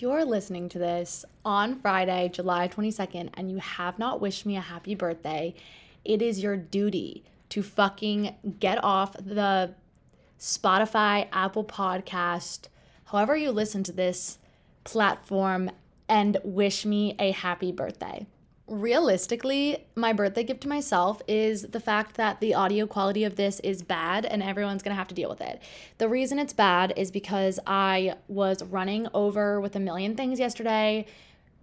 if you're listening to this on Friday, July 22nd, and you have not wished me a happy birthday, it is your duty to fucking get off the Spotify, Apple Podcast, however you listen to this platform, and wish me a happy birthday realistically, my birthday gift to myself is the fact that the audio quality of this is bad and everyone's gonna have to deal with it. The reason it's bad is because I was running over with a million things yesterday,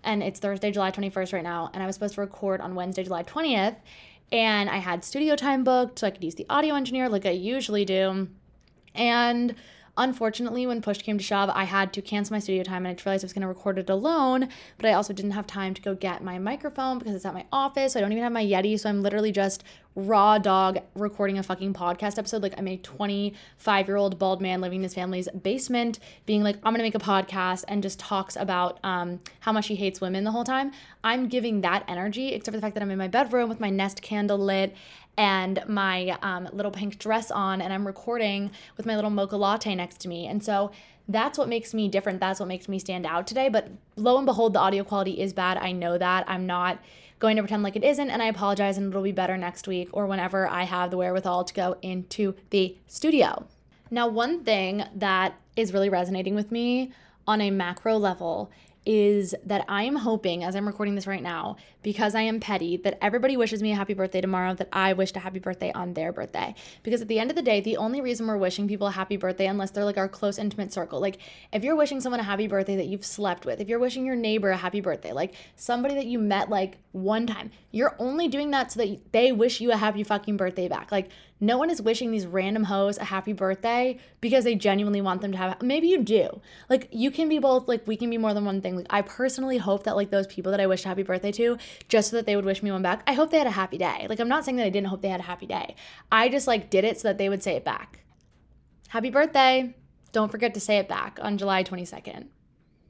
and it's Thursday, July 21st right now, and I was supposed to record on Wednesday, July 20th, and I had studio time booked so I could use the audio engineer like I usually do. And Unfortunately, when push came to shove, I had to cancel my studio time and I realized I was going to record it alone, but I also didn't have time to go get my microphone because it's at my office. So I don't even have my Yeti. So I'm literally just raw dog recording a fucking podcast episode. Like I'm a 25 year old bald man living in his family's basement, being like, I'm gonna make a podcast and just talks about um, how much he hates women the whole time. I'm giving that energy, except for the fact that I'm in my bedroom with my Nest candle lit and my um, little pink dress on, and I'm recording with my little mocha latte next to me. And so that's what makes me different. That's what makes me stand out today. But lo and behold, the audio quality is bad. I know that. I'm not going to pretend like it isn't, and I apologize, and it'll be better next week or whenever I have the wherewithal to go into the studio. Now, one thing that is really resonating with me on a macro level is that I am hoping, as I'm recording this right now, because I am petty, that everybody wishes me a happy birthday tomorrow, that I wished a happy birthday on their birthday. Because at the end of the day, the only reason we're wishing people a happy birthday, unless they're like our close, intimate circle, like if you're wishing someone a happy birthday that you've slept with, if you're wishing your neighbor a happy birthday, like somebody that you met like one time, you're only doing that so that they wish you a happy fucking birthday back. Like no one is wishing these random hoes a happy birthday because they genuinely want them to have maybe you do. Like you can be both like we can be more than one thing. Like I personally hope that like those people that I wish happy birthday to just so that they would wish me one back. I hope they had a happy day. Like I'm not saying that I didn't hope they had a happy day. I just like did it so that they would say it back. Happy birthday. Don't forget to say it back on July 22nd.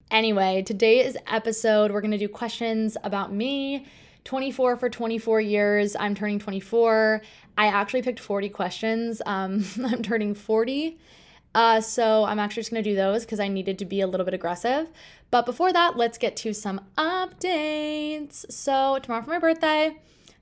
Anyway, today's episode, we're going to do questions about me 24 for 24 years. I'm turning 24. I actually picked 40 questions. Um, I'm turning 40. Uh, so I'm actually just going to do those because I needed to be a little bit aggressive. But before that, let's get to some updates. So tomorrow for my birthday,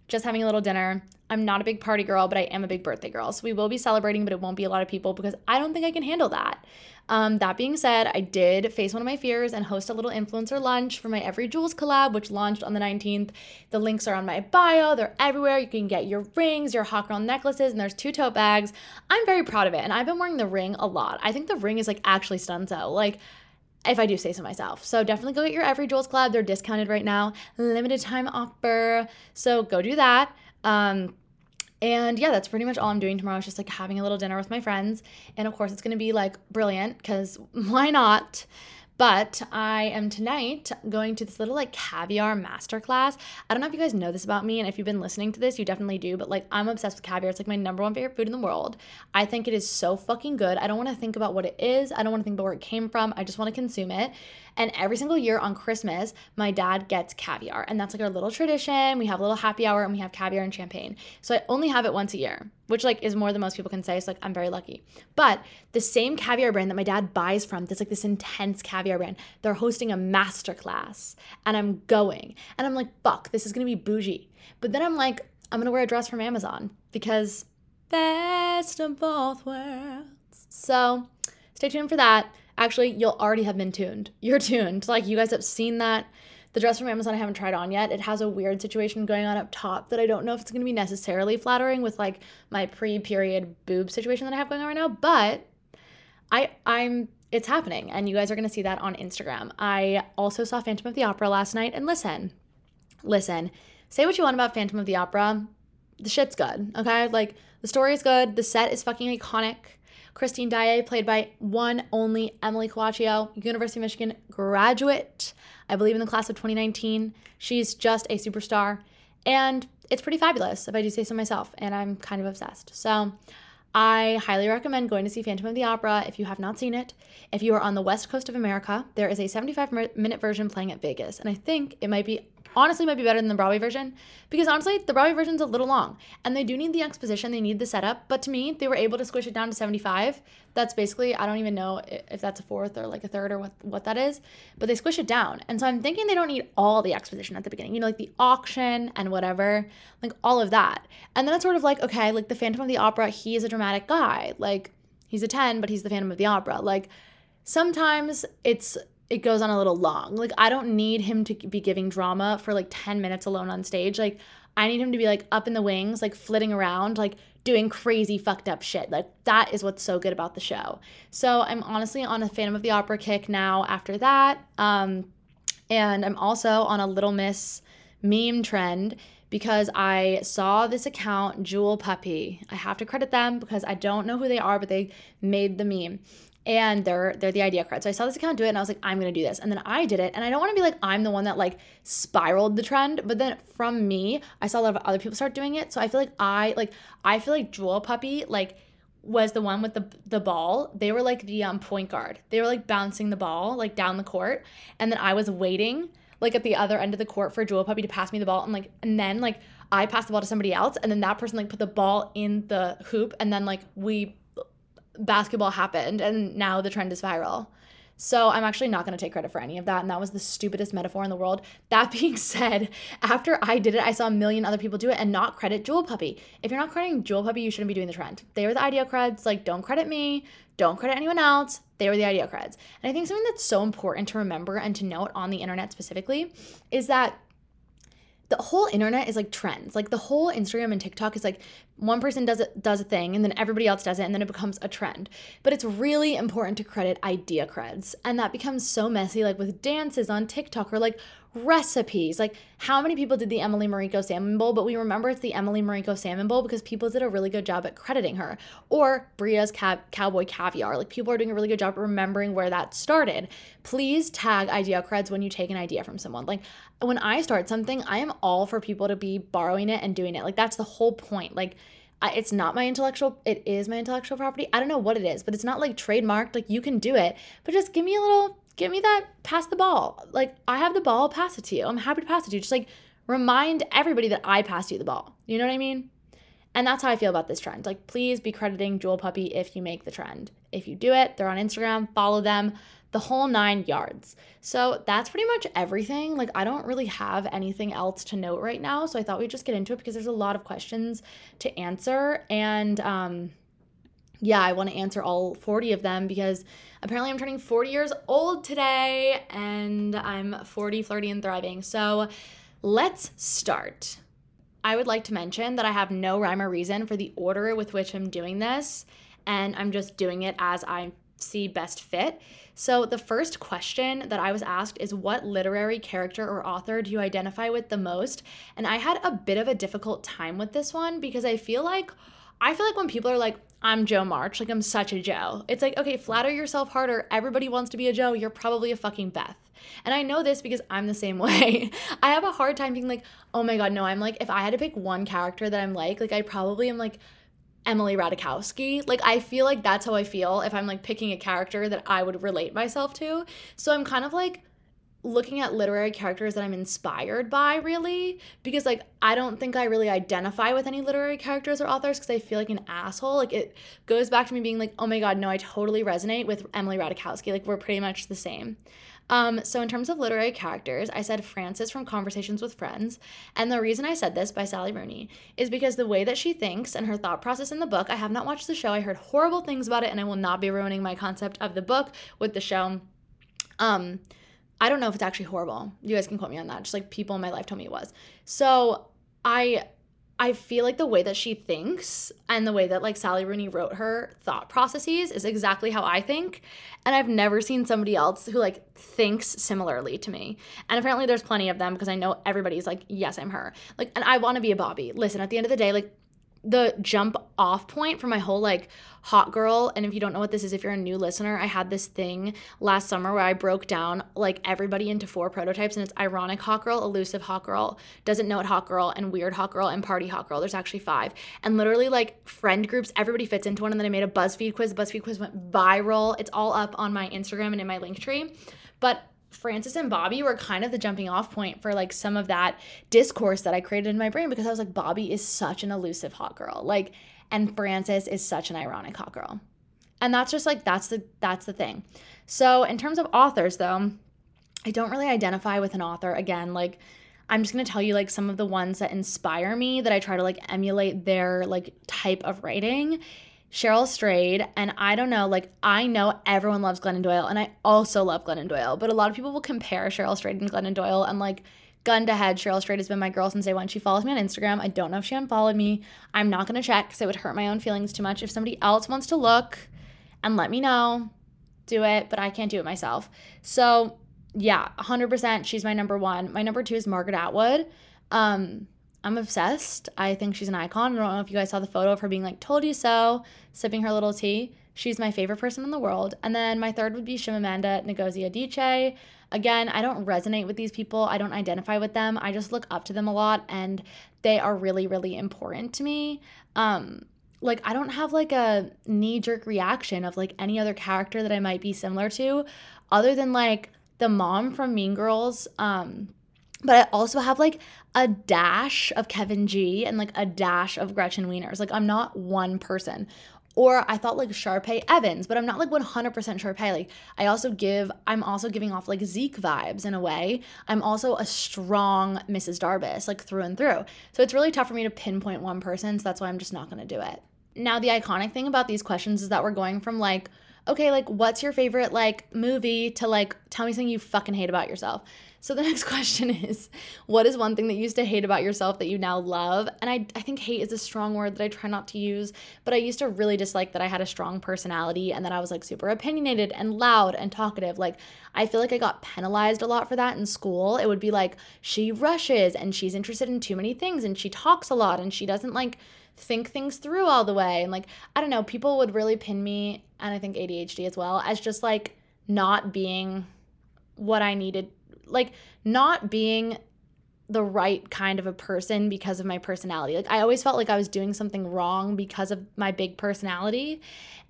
just having a little dinner. I'm not a big party girl, but I am a big birthday girl. So we will be celebrating, but it won't be a lot of people because I don't think I can handle that. Um, that being said, I did face one of my fears and host a little influencer lunch for my Every Jewels collab, which launched on the 19th. The links are on my bio, they're everywhere. You can get your rings, your hot girl necklaces, and there's two tote bags. I'm very proud of it, and I've been wearing the ring a lot. I think the ring is like actually stunzo. Like, if I do say so myself. So definitely go get your Every Jewels collab. They're discounted right now, limited time offer. So go do that. Um, and yeah, that's pretty much all I'm doing tomorrow. Is just like having a little dinner with my friends. And of course, it's gonna be like brilliant because why not? But I am tonight going to this little like caviar masterclass. I don't know if you guys know this about me, and if you've been listening to this, you definitely do. But like, I'm obsessed with caviar. It's like my number one favorite food in the world. I think it is so fucking good. I don't want to think about what it is. I don't want to think about where it came from. I just want to consume it. And every single year on Christmas, my dad gets caviar. And that's like our little tradition. We have a little happy hour and we have caviar and champagne. So I only have it once a year, which like is more than most people can say. So like I'm very lucky. But the same caviar brand that my dad buys from, that's like this intense caviar brand, they're hosting a masterclass and I'm going. And I'm like, fuck, this is gonna be bougie. But then I'm like, I'm gonna wear a dress from Amazon because best of both worlds. So stay tuned for that. Actually, you'll already have been tuned. You're tuned. Like you guys have seen that. The dress from Amazon I haven't tried on yet. It has a weird situation going on up top that I don't know if it's going to be necessarily flattering with like my pre-period boob situation that I have going on right now, but I I'm it's happening and you guys are going to see that on Instagram. I also saw Phantom of the Opera last night and listen. Listen. Say what you want about Phantom of the Opera. The shit's good, okay? Like the story is good, the set is fucking iconic. Christine Daae, played by one only Emilie Kouatchou, University of Michigan graduate, I believe in the class of 2019. She's just a superstar, and it's pretty fabulous, if I do say so myself, and I'm kind of obsessed. So, I highly recommend going to see Phantom of the Opera if you have not seen it. If you are on the west coast of America, there is a 75 minute version playing at Vegas, and I think it might be honestly might be better than the Broadway version because honestly, the Broadway version's a little long and they do need the exposition, they need the setup. But to me, they were able to squish it down to 75. That's basically, I don't even know if that's a fourth or like a third or what, what that is, but they squish it down. And so I'm thinking they don't need all the exposition at the beginning, you know, like the auction and whatever, like all of that. And then it's sort of like, okay, like the Phantom of the Opera, he is a dramatic guy. Like he's a 10, but he's the Phantom of the Opera. Like sometimes it's it goes on a little long. Like I don't need him to be giving drama for like 10 minutes alone on stage. Like I need him to be like up in the wings, like flitting around, like doing crazy fucked up shit. Like that is what's so good about the show. So I'm honestly on a Phantom of the Opera kick now after that. Um and I'm also on a Little Miss meme trend because I saw this account, Jewel Puppy. I have to credit them because I don't know who they are, but they made the meme and they're they're the idea crowd. So I saw this account do it and I was like, I'm gonna do this. And then I did it. And I don't want to be like I'm the one that like spiraled the trend, but then from me, I saw a lot of other people start doing it. So I feel like I like I feel like Jewel Puppy like was the one with the the ball. They were like the um point guard. They were like bouncing the ball like down the court. And then I was waiting like at the other end of the court for Jewel Puppy to pass me the ball and like and then like I passed the ball to somebody else and then that person like put the ball in the hoop and then like we basketball happened and now the trend is viral. So I'm actually not going to take credit for any of that. And that was the stupidest metaphor in the world. That being said, after I did it, I saw a million other people do it and not credit Jewel Puppy. If you're not crediting Jewel Puppy, you shouldn't be doing the trend. They were the idea creds. Like, don't credit me. Don't credit anyone else. They were the idea creds. And I think something that's so important to remember and to note on the internet specifically is that the whole internet is like trends. Like the whole Instagram and TikTok is like one person does it does a thing and then everybody else does it and then it becomes a trend. But it's really important to credit idea creds. And that becomes so messy like with dances on TikTok or like recipes. Like, how many people did the Emily Mariko Salmon Bowl? But we remember it's the Emily Mariko Salmon Bowl because people did a really good job at crediting her. Or Bria's Cowboy Caviar. Like, people are doing a really good job remembering where that started. Please tag idea creds when you take an idea from someone. Like, when I start something, I am all for people to be borrowing it and doing it. Like, that's the whole point. Like, it's not my intellectual it is my intellectual property i don't know what it is but it's not like trademarked like you can do it but just give me a little give me that, pass the ball. Like, I have the ball, pass it to you. I'm happy to pass it to you. Just like remind everybody that I passed you the ball. You know what I mean? And that's how I feel about this trend. Like, please be crediting Jewel Puppy if you make the trend. If you do it, they're on Instagram, follow them, the whole nine yards. So that's pretty much everything. Like, I don't really have anything else to note right now. So I thought we'd just get into it because there's a lot of questions to answer. And, um, yeah, I want to answer all 40 of them because apparently I'm turning 40 years old today and I'm 40, flirty, and thriving. So let's start. I would like to mention that I have no rhyme or reason for the order with which I'm doing this, and I'm just doing it as I see best fit. So, the first question that I was asked is what literary character or author do you identify with the most? And I had a bit of a difficult time with this one because I feel like I feel like when people are like, I'm Jo March, like I'm such a Jo. it's like, okay, flatter yourself harder. Everybody wants to be a Jo. You're probably a fucking Beth. And I know this because I'm the same way. I have a hard time being like, oh my God, no, I'm like, if I had to pick one character that I'm like, like I probably am like Emily Ratajkowski. Like I feel like that's how I feel if I'm like picking a character that I would relate myself to. So I'm kind of like, looking at literary characters that I'm inspired by, really, because like I don't think I really identify with any literary characters or authors because I feel like an asshole. Like it goes back to me being like, oh my god, no, I totally resonate with Emily Ratajkowski. Like we're pretty much the same. Um, so in terms of literary characters, I said Frances from Conversations with Friends, and the reason I said this by Sally Rooney is because the way that she thinks and her thought process in the book. I have not watched the show. I heard horrible things about it, and I will not be ruining my concept of the book with the show. Um, I don't know if it's actually horrible. You guys can quote me on that. Just like people in my life told me it was. So I I feel like the way that she thinks and the way that like Sally Rooney wrote her thought processes is exactly how I think. And I've never seen somebody else who like thinks similarly to me. And apparently there's plenty of them because I know everybody's like, yes, I'm her. Like, and I want to be a Bobbi. Listen, at the end of the day, like the jump off point for my whole like hot girl and if you don't know what this is if you're a new listener i had this thing last summer where i broke down like everybody into four prototypes and it's ironic hot girl elusive hot girl doesn't know it hot girl and weird hot girl and party hot girl. There's actually five. And literally like friend groups everybody fits into one and then i made a buzzfeed quiz. The buzzfeed quiz went viral. It's all up on my instagram and in my link tree but Frances and Bobbi were kind of the jumping off point for like some of that discourse that I created in my brain because I was like, Bobbi is such an elusive hot girl. Like, and Frances is such an ironic hot girl. And that's just like that's the that's the thing. So in terms of authors though, I don't really identify with an author again, like I'm just to tell you like some of the ones that inspire me that I try to like emulate their like type of writing. Cheryl Strayed, and I don't know, like I know everyone loves Glennon Doyle, and I also love Glennon Doyle, but a lot of people will compare Cheryl Strayed and Glennon Doyle, and like gun to head, Cheryl Strayed has been my girl since day one. She follows me on Instagram. I don't know if she unfollowed me. I'm not gonna check because it would hurt my own feelings too much. If somebody else wants to look and let me know, do it, but I can't do it myself. So yeah, 100%. She's my number one. My number two is Margaret Atwood. Um, I'm obsessed. I think she's an icon. I don't know if you guys saw the photo of her being like, told you so, sipping her little tea. She's my favorite person in the world. And then my third would be Chimamanda Ngozi Adichie. Again, I don't resonate with these people. I don't identify with them. I just look up to them a lot and they are really, really important to me. Um, like I don't have like a knee jerk reaction of like any other character that I might be similar to other than like the mom from Mean Girls. Um, but I also have like a dash of Kevin G and like a dash of Gretchen Wieners. Like I'm not one person. Or I thought like Sharpay Evans, but I'm not like 100% Sharpay. Like I also give, I'm also giving off like Zeke vibes in a way. I'm also a strong Mrs. Darbus, like through and through. So it's really tough for me to pinpoint one person. So that's why I'm just not to do it. Now, the iconic thing about these questions is that we're going from like, okay, like what's your favorite like movie to like tell me something you fucking hate about yourself. So the next question is what is one thing that you used to hate about yourself that you now love? And I, I think hate is a strong word that I try not to use, but I used to really dislike that I had a strong personality and that I was like super opinionated and loud and talkative. Like I feel like I got penalized a lot for that in school. It would be like she rushes and she's interested in too many things and she talks a lot and she doesn't like think things through all the way. And like, I don't know, people would really pin me, and I think ADHD as well, as just like not being what I needed, like not being the right kind of a person because of my personality. Like I always felt like I was doing something wrong because of my big personality.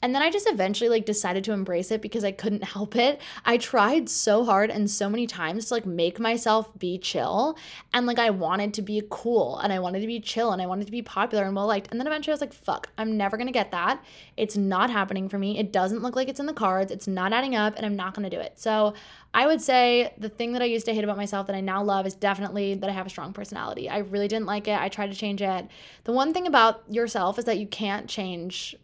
And then I just eventually like decided to embrace it because I couldn't help it. I tried so hard and so many times to like make myself be chill and like I wanted to be cool and I wanted to be chill and I wanted to be popular and well liked. And then eventually I was like, fuck, I'm never going to get that. It's not happening for me. It doesn't look like it's in the cards. It's not adding up and I'm not going to do it. So I would say the thing that I used to hate about myself that I now love is definitely that I have a strong personality. I really didn't like it. I tried to change it. The one thing about yourself is that you can't change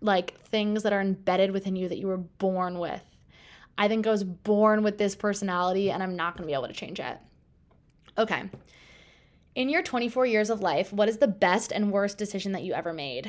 like things that are embedded within you that you were born with. I think I was born with this personality and I'm not going to be able to change it. Okay. In your 24 years of life, what is the best and worst decision that you ever made?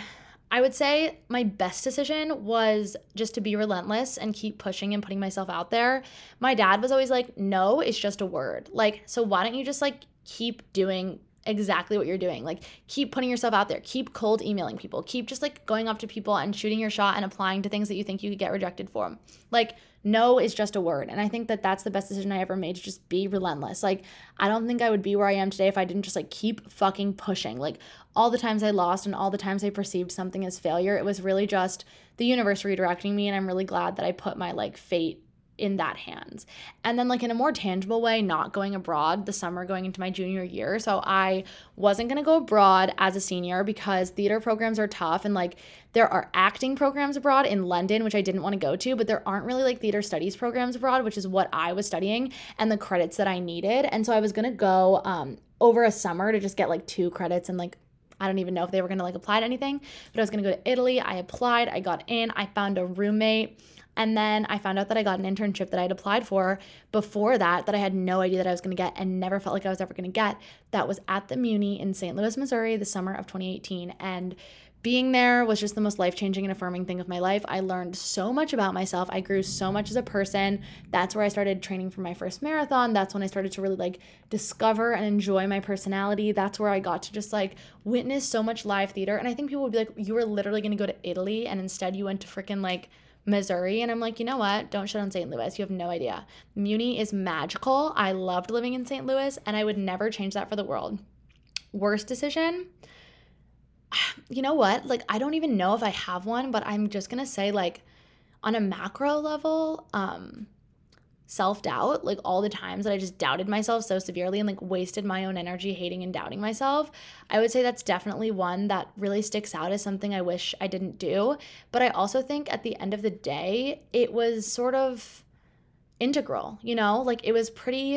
I would say my best decision was just to be relentless and keep pushing and putting myself out there. My dad was always like, no, it's just a word. Like, so why don't you just like keep doing exactly what you're doing. Like keep putting yourself out there. Keep cold emailing people. Keep just like going up to people and shooting your shot and applying to things that you think you could get rejected for. Like no is just a word. And I think that that's the best decision I ever made to just be relentless. Like I don't think I would be where I am today if I didn't just like keep fucking pushing. Like all the times I lost and all the times I perceived something as failure, it was really just the universe redirecting me and I'm really glad that I put my like fate in that hands. And then like in a more tangible way, not going abroad the summer going into my junior year. So I wasn't going to go abroad as a senior because theater programs are tough and like there are acting programs abroad in London which I didn't want to go to, but there aren't really like theater studies programs abroad, which is what I was studying and the credits that I needed. And so I was going to go um over a summer to just get like two credits and like I don't even know if they were to like apply to anything, but I was to go to Italy. I applied, I got in, I found a roommate and then I found out that I got an internship that I'd applied for before that, that I had no idea that I was to get and never felt like I was ever to get. That was at the Muny in St. Louis, Missouri, the summer of 2018. And being there was just the most life changing and affirming thing of my life. I learned so much about myself. I grew so much as a person. That's where I started training for my first marathon. That's when I started to really like discover and enjoy my personality. That's where I got to just like witness so much live theater. And I think people would be like, you were literally going to go to Italy and instead you went to freaking like Missouri. And I'm like, you know what? Don't shit on St. Louis. You have no idea. Muny is magical. I loved living in St. Louis and I would never change that for the world. Worst decision? You know what? Like, I don't even know if I have one, but I'm just to say, like, on a macro level, um, self doubt, like all the times that I just doubted myself so severely and like wasted my own energy hating and doubting myself, I would say that's definitely one that really sticks out as something I wish I didn't do. But I also think at the end of the day, it was sort of integral, you know? Like it was pretty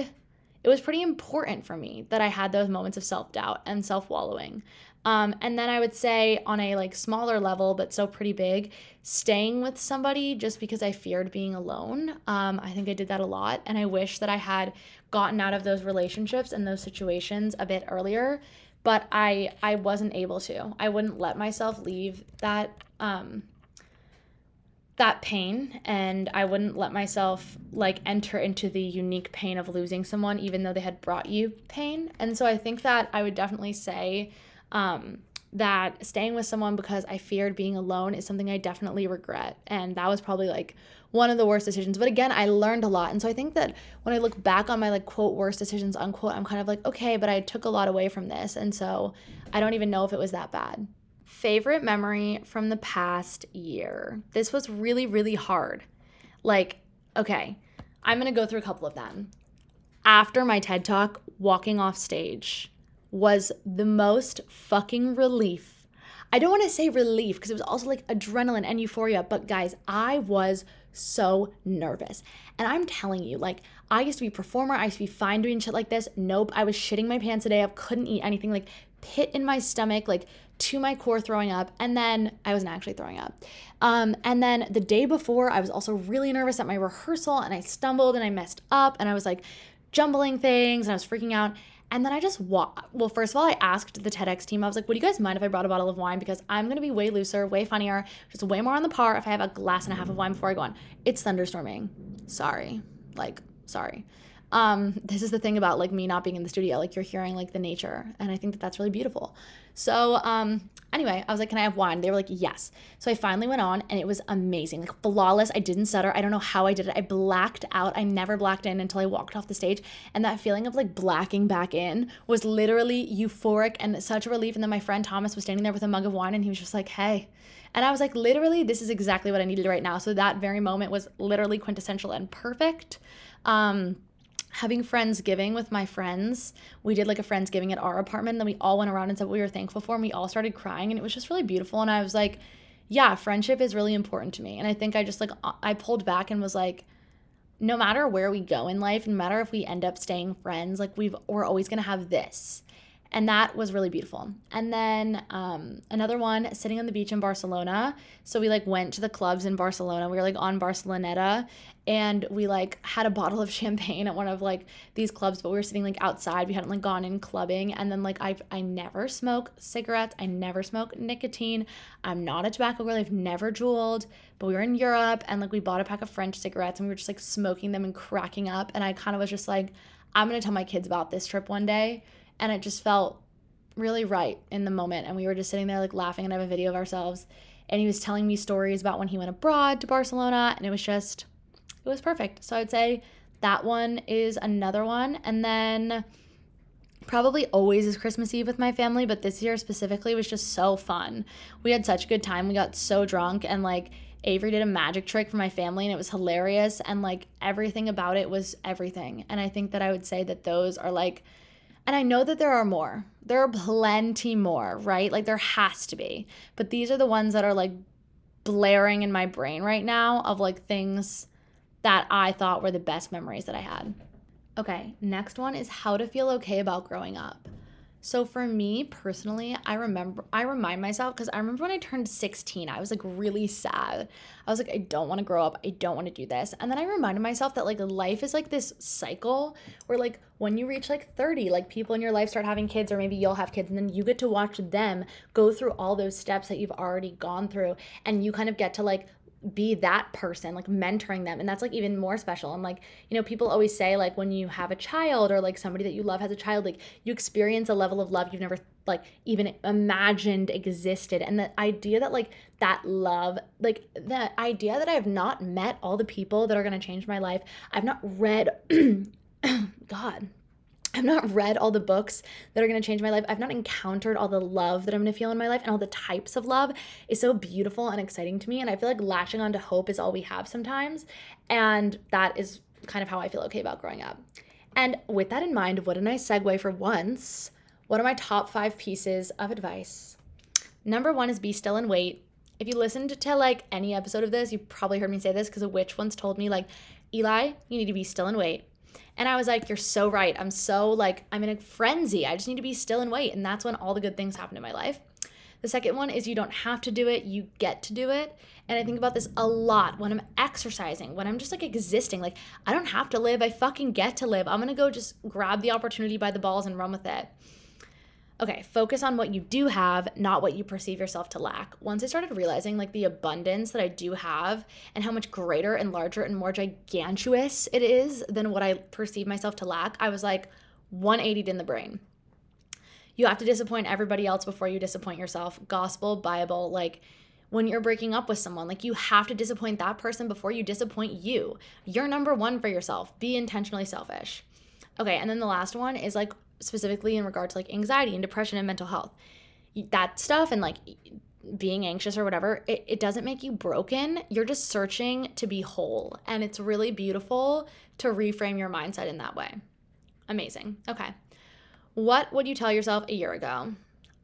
it was pretty important for me that I had those moments of self-doubt and self-wallowing. Um, and then I would say on a like smaller level, but still pretty big, staying with somebody just because I feared being alone. Um, I think I did that a lot, and I wish that I had gotten out of those relationships and those situations a bit earlier. But I I wasn't able to. I wouldn't let myself leave that um, that pain and I wouldn't let myself like enter into the unique pain of losing someone even though they had brought you pain. And so I think that I would definitely say um, that staying with someone because I feared being alone is something I definitely regret. And that was probably like one of the worst decisions. But again, I learned a lot. And so I think that when I look back on my like quote worst decisions unquote, I'm kind of like, okay, but I took a lot away from this. And so I don't even know if it was that bad favorite memory from the past year. This was really, really hard. Like, okay, I'm gonna go through a couple of them. After my TED Talk, walking off stage was the most fucking relief. I don't wanna say relief because it was also like adrenaline and euphoria, but guys, I was so nervous. And I'm telling you, like, I used to be performer, I used to be fine doing shit like this. Nope, I was shitting my pants today. I couldn't eat anything. Like, pit in my stomach, like to my core throwing up. And then I wasn't actually throwing up. Um, and then the day before, I was also really nervous at my rehearsal and I stumbled and I messed up and I was like jumbling things and I was freaking out. And then I just walk. Well, first of all, I asked the TEDx team. I was like, "Would you guys mind if I brought a bottle of wine? Because I'm gonna be way looser, way funnier, just way more on the par if I have a glass and a half of wine before I go on." It's thunderstorming. Sorry, like sorry um, this is the thing about like me not being in the studio like you're hearing like the nature and i think that that's really beautiful so um anyway i was like can i have wine? They were like yes. So i finally went on and it was amazing. Like flawless. I didn't stutter. I don't know how i did it. I blacked out. I never blacked in until i walked off the stage. And that feeling of like blacking back in was literally euphoric and such a relief. And then my friend thomas was standing there with a mug of wine and he was just like hey. And I was like, literally, this is exactly what I needed right now. So that very moment was literally quintessential and perfect. Um, having Friendsgiving with my friends. We did like a Friendsgiving at our apartment. And then we all went around and said what we were thankful for. And we all started crying. And it was just really beautiful. And I was like, yeah, friendship is really important to me. And I think I just like, I pulled back and was like, no matter where we go in life, no matter if we end up staying friends, like we've, we're always going to have this and that was really beautiful. And then um, another one, sitting on the beach in Barcelona. So we like went to the clubs in Barcelona. We were like on Barceloneta, and we like had a bottle of champagne at one of like these clubs. But we were sitting like outside. We hadn't like gone in clubbing. And then like I I never smoke cigarettes. I never smoke nicotine. I'm not a tobacco girl. I've never juuled. But we were in Europe, and like we bought a pack of French cigarettes, and we were just like smoking them and cracking up. And I kind of was just like, I'm gonna tell my kids about this trip one day and it just felt really right in the moment and we were just sitting there like laughing and I have a video of ourselves and he was telling me stories about when he went abroad to Barcelona and it was just it was perfect. So I'd say that one is another one and then probably always is Christmas Eve with my family, but this year specifically was just so fun. We had such a good time. We got so drunk and like Avery did a magic trick for my family and it was hilarious and like everything about it was everything. And I think that I would say that those are like and I know that there are more. There are plenty more, right? Like there has to be. But these are the ones that are like blaring in my brain right now of like things that I thought were the best memories that I had. Okay, next one is how to feel okay about growing up. So for me personally, I remember I remind myself because I remember when I turned 16, I was like really sad. I was like, I don't want to grow up. I don't want to do this. And then I reminded myself that like life is like this cycle where like when you reach like 30, like people in your life start having kids, or maybe you'll have kids, and then you get to watch them go through all those steps that you've already gone through. And you kind of get to like be that person like mentoring them and that's like even more special and like you know people always say like when you have a child or like somebody that you love has a child like you experience a level of love you've never like even imagined existed and the idea that like that love like the idea that i've not met all the people that are going to change my life i've not read god I've not read all the books that are going to change my life. I've not encountered all the love that I'm going to feel in my life and all the types of love is so beautiful and exciting to me. And I feel like latching onto hope is all we have sometimes. And that is kind of how I feel okay about growing up. And with that in mind, what a nice segue for once. What are my top five pieces of advice? Number one is be still and wait. If you listened to like any episode of this, you probably heard me say this because a witch once told me, like, Eli, you need to be still and wait. And I was like, You're so right. I'm so like, I'm in a frenzy. I just need to be still and wait. And that's when all the good things happen in my life. The second one is you don't have to do it, you get to do it. And I think about this a lot when I'm exercising, when I'm just like existing. Like, I don't have to live, I fucking get to live. I'm gonna go just grab the opportunity by the balls and run with it. Okay, focus on what you do have, not what you perceive yourself to lack. Once I started realizing like the abundance that I do have and how much greater and larger and more gigantuous it is than what I perceive myself to lack, I was like 180 in the brain you have to disappoint everybody else before you disappoint yourself. Gospel, Bible, like when you're breaking up with someone, like you have to disappoint that person before you disappoint you. You're number one for yourself. Be intentionally selfish. Okay, and then the last one is like specifically in regard to like anxiety and depression and mental health. That stuff and like being anxious or whatever, it, it doesn't make you broken. You're just searching to be whole. And it's really beautiful to reframe your mindset in that way. Amazing. Okay. What would you tell yourself a year ago?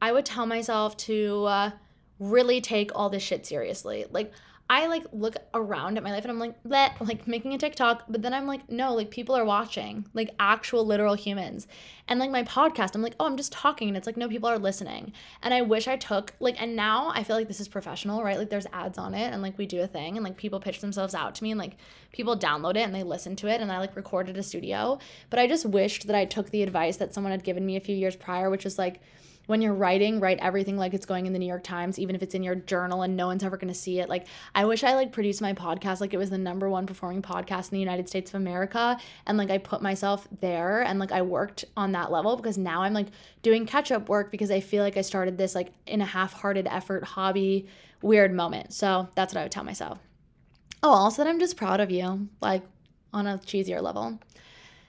I would tell myself to uh, really take all this shit seriously. Like, I like look around at my life and I'm like, let like making a TikTok, but then I'm like, no, like people are watching, like actual literal humans. And like my podcast, I'm like, oh, I'm just talking. And it's like, no, people are listening. And I wish I took like, and now I feel like this is professional, right? Like there's ads on it and like we do a thing and like people pitch themselves out to me and like people download it and they listen to it and I like recorded a studio. But I just wished that I took the advice that someone had given me a few years prior, which is like, when you're writing, write everything like it's going in the New York Times, even if it's in your journal and no one's ever going to see it. Like, I wish I like produced my podcast like it was the number one performing podcast in the United States of America. And like, I put myself there and like, I worked on that level because now I'm like doing catch up work because I feel like I started this like in a half hearted effort, hobby, weird moment. So that's what I would tell myself. Oh, also that I'm just proud of you, like on a cheesier level.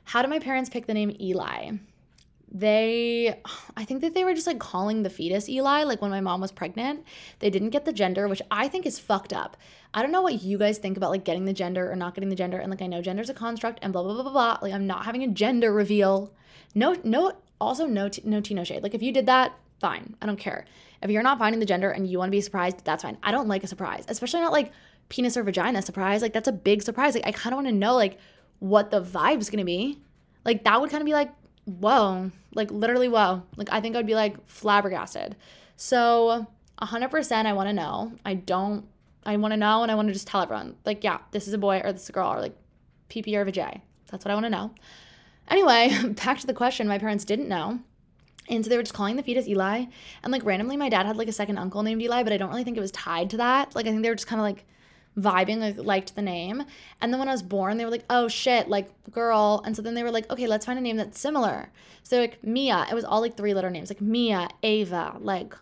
How did my parents pick the name Eli? They i think that they were just like calling the fetus eli like when my mom was pregnant. They didn't get the gender which i think is fucked up. I don't know what you guys think about like getting the gender or not getting the gender and like i know gender's a construct and blah blah blah blah blah. Like i'm not having a gender reveal. No no also no t- no tea no shade. Like if you did that fine. I don't care. If you're not finding the gender and you want to be surprised that's fine. I don't like a surprise especially not like penis or vagina surprise. Like that's a big surprise. Like i kind of want to know like what the vibe's gonna be. Like that would kind of be like whoa, like literally whoa. Like I think I'd be like flabbergasted. So 100% I want to know. I don't, I want to know and I want to just tell everyone, like, yeah, this is a boy or this is a girl or like PP or VJ. That's what I want to know. Anyway, back to the question. My parents didn't know. And so they were just calling the fetus Eli. And like randomly, my dad had like a second uncle named Eli, but I don't really think it was tied to that. Like I think they were just kind of like vibing, like liked the name. And then when I was born, they were like, oh shit, like girl. And so then they were like, okay, let's find a name that's similar. So like Mia, it was all like three letter names, like Mia, Ava, like,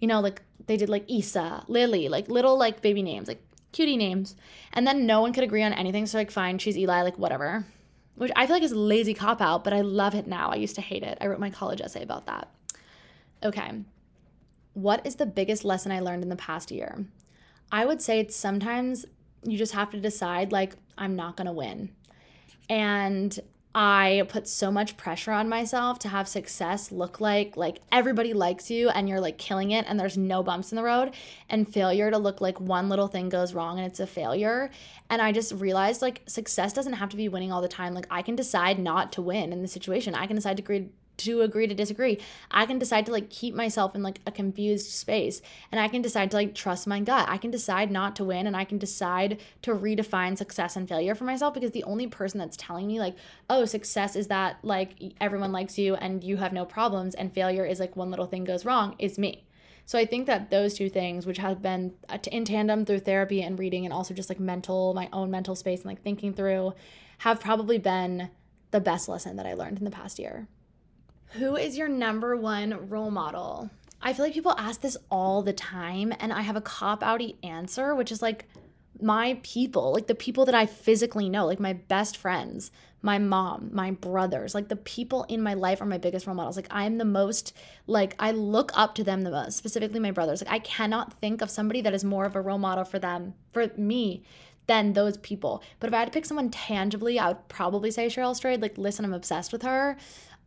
you know, like they did like Isa, Lily, like little like baby names, like cutie names. And then no one could agree on anything. So like, fine, she's Eli, like whatever. Which I feel like is lazy cop out, but I love it now. I used to hate it. I wrote my college essay about that. Okay. What is the biggest lesson I learned in the past year? I would say it's sometimes you just have to decide, like, I'm not going to win. And I put so much pressure on myself to have success look like like everybody likes you and you're like killing it and there's no bumps in the road and failure to look like one little thing goes wrong and it's a failure. And I just realized like success doesn't have to be winning all the time. Like I can decide not to win in the situation. I can decide to to agree to disagree. I can decide to like keep myself in like a confused space and I can decide to like trust my gut. I can decide not to win and I can decide to redefine success and failure for myself because the only person that's telling me like, "Oh, success is that like everyone likes you and you have no problems and failure is like one little thing goes wrong" is me. So I think that those two things, which have been uh, in tandem through therapy and reading, and also just like mental, my own mental space and like thinking through, have probably been the best lesson that I learned in the past year. Who is your number one role model? I feel like people ask this all the time, and I have a cop outy answer, which is like my people, like the people that I physically know, like my best friends, my mom, my brothers, like the people in my life are my biggest role models. Like I'm the most, like I look up to them the most, specifically my brothers. Like I cannot think of somebody that is more of a role model for them, for me than those people. But if I had to pick someone tangibly, I would probably say Cheryl Strayed. Like, listen, I'm obsessed with her.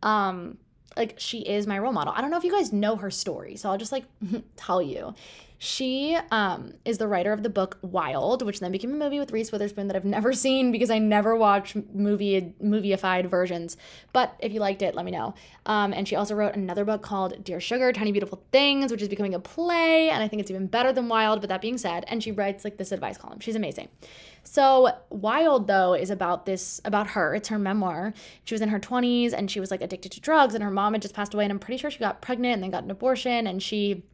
Um, like she is my role model. I don't know if you guys know her story, so I'll just like tell you. She um, is the writer of the book Wild, which then became a movie with Reese Witherspoon that I've never seen because I never watch movie movieified versions. But if you liked it, let me know. Um, and she also wrote another book called Dear Sugar, Tiny Beautiful Things, which is becoming a play, and I think it's even better than Wild. But that being said, and she writes like this advice column. She's amazing. So Wild though is about this about her. It's her memoir. She was in her 20s and she was like addicted to drugs and her mom had just passed away and I'm pretty sure she got pregnant and then got an abortion and she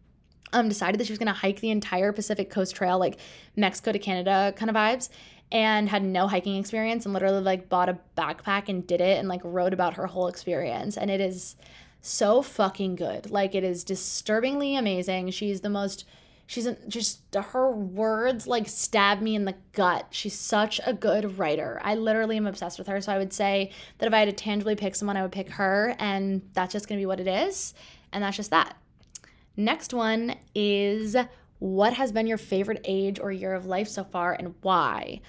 um decided that she was going to hike the entire Pacific Coast Trail like Mexico to Canada kind of vibes and had no hiking experience and literally like bought a backpack and did it and like wrote about her whole experience and it is so fucking good. Like it is disturbingly amazing. She's the most she's just her words like stab me in the gut. She's such a good writer. I literally am obsessed with her. So I would say that if I had to tangibly pick someone, I would pick her, and that's just gonna be what it is. And that's just that. Next one is what has been your favorite age or year of life so far and why?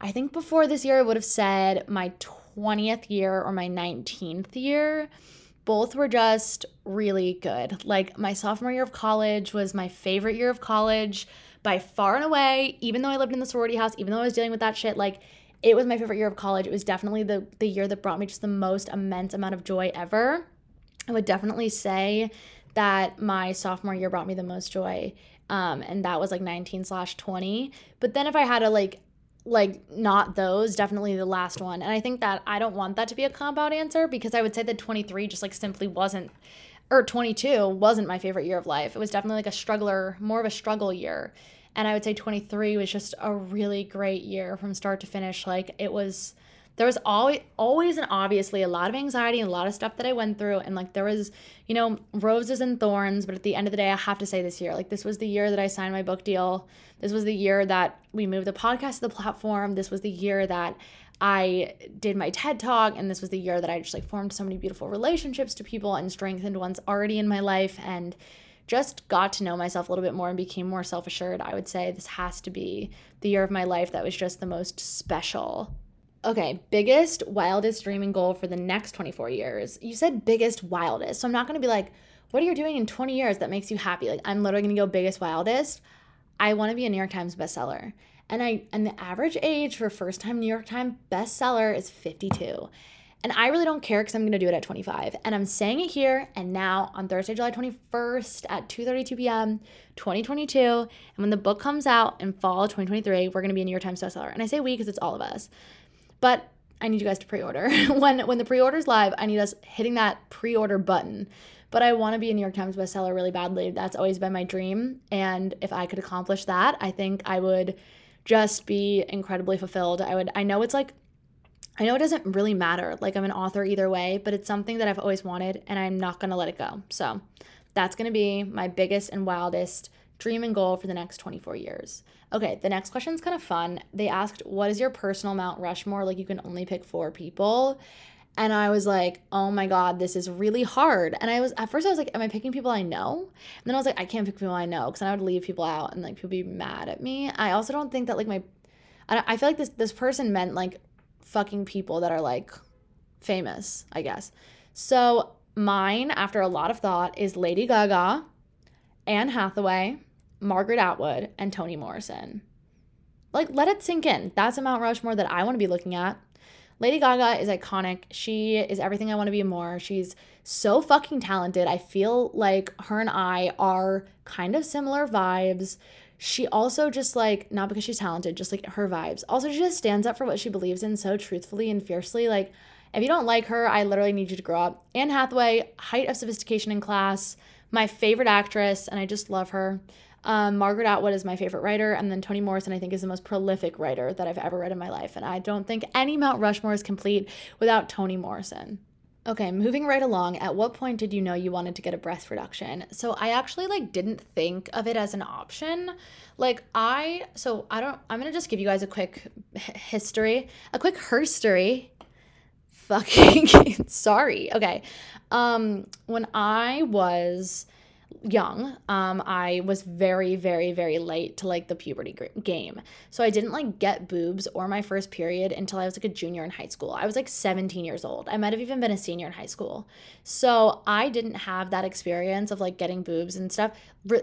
I think before this year, I would have said my 20th year or my 19th year both were just really good. Like my sophomore year of college was my favorite year of college by far and away, even though I lived in the sorority house, even though I was dealing with that shit, like it was my favorite year of college. It was definitely the the year that brought me just the most immense amount of joy ever. I would definitely say that my sophomore year brought me the most joy. Um, and that was like 19 slash 20. But then if I had to like like not those definitely the last one and i think that i don't want that to be a comp out answer because i would say that 23 just like simply wasn't or 22 wasn't my favorite year of life it was definitely like a struggler more of a struggle year and i would say 23 was just a really great year from start to finish like it was there was always always and obviously a lot of anxiety and a lot of stuff that I went through and like there was you know roses and thorns but at the end of the day I have to say this year like this was the year that I signed my book deal. This was the year that we moved the podcast to the platform. This was the year that I did my TED talk and this was the year that I just like formed so many beautiful relationships to people and strengthened ones already in my life and just got to know myself a little bit more and became more self assured, I would say this has to be the year of my life that was just the most special Okay, biggest, wildest dream and goal for the next 24 years. You said biggest, wildest. So I'm not going to be like, what are you doing in 20 years that makes you happy? Like I'm literally going to go biggest, wildest. I want to be a New York Times bestseller. And I and the average age for first time New York Times bestseller is 52. And I really don't care because I'm gonna do it at 25. And I'm saying it here and now on Thursday, July 21st at 2:32 p.m. 2022. And when the book comes out in fall 2023, we're gonna be a New York Times bestseller. And I say we because it's all of us. But I need you guys to pre-order. when when the pre-order's live, I need us hitting that pre-order button. But I want to be a New York Times bestseller really badly. That's always been my dream. And if I could accomplish that, I think I would just be incredibly fulfilled. I would I know it's like I know it doesn't really matter. Like I'm an author either way, but it's something that I've always wanted and I'm not going to let it go. So, that's going to be my biggest and wildest dream and goal for the next 24 years. Okay, the next question is kind of fun. They asked, What is your personal Mount Rushmore? Like, you can only pick four people. And I was like, oh my God, this is really hard. And I was, at first, I was like, am I picking people I know? And then I was like, I can't pick people I know because then I would leave people out and like people be mad at me. I also don't think that like my, I, I feel like this, this person meant like fucking people that are like famous, I guess. So mine, after a lot of thought, is Lady Gaga, Anne Hathaway, Margaret Atwood, and Toni Morrison. Like, let it sink in. That's a Mount Rushmore that I want to be looking at. Lady Gaga is iconic. She is everything I want to be more. She's so fucking talented. I feel like her and I are kind of similar vibes. She also just like, not because she's talented, just like her vibes. Also, she just stands up for what she believes in so truthfully and fiercely. Like, if you don't like her, I literally need you to grow up. Anne Hathaway, height of sophistication in class, my favorite actress, and I just love her. Um, Margaret Atwood is my favorite writer, and then Toni Morrison, I think, is the most prolific writer that I've ever read in my life. And I don't think any Mount Rushmore is complete without Toni Morrison. Okay, moving right along, at what point did you know you wanted to get a breast reduction? So I actually like didn't think of it as an option. Like I so I don't I'm going to just give you guys a quick history, a quick herstory. Fucking sorry. Okay. Um when I was young. Um, I was very, very, very late to like the puberty game. So I didn't like get boobs or my first period until I was like a junior in high school. I was like 17 years old. I might have even been a senior in high school. So I didn't have that experience of like getting boobs and stuff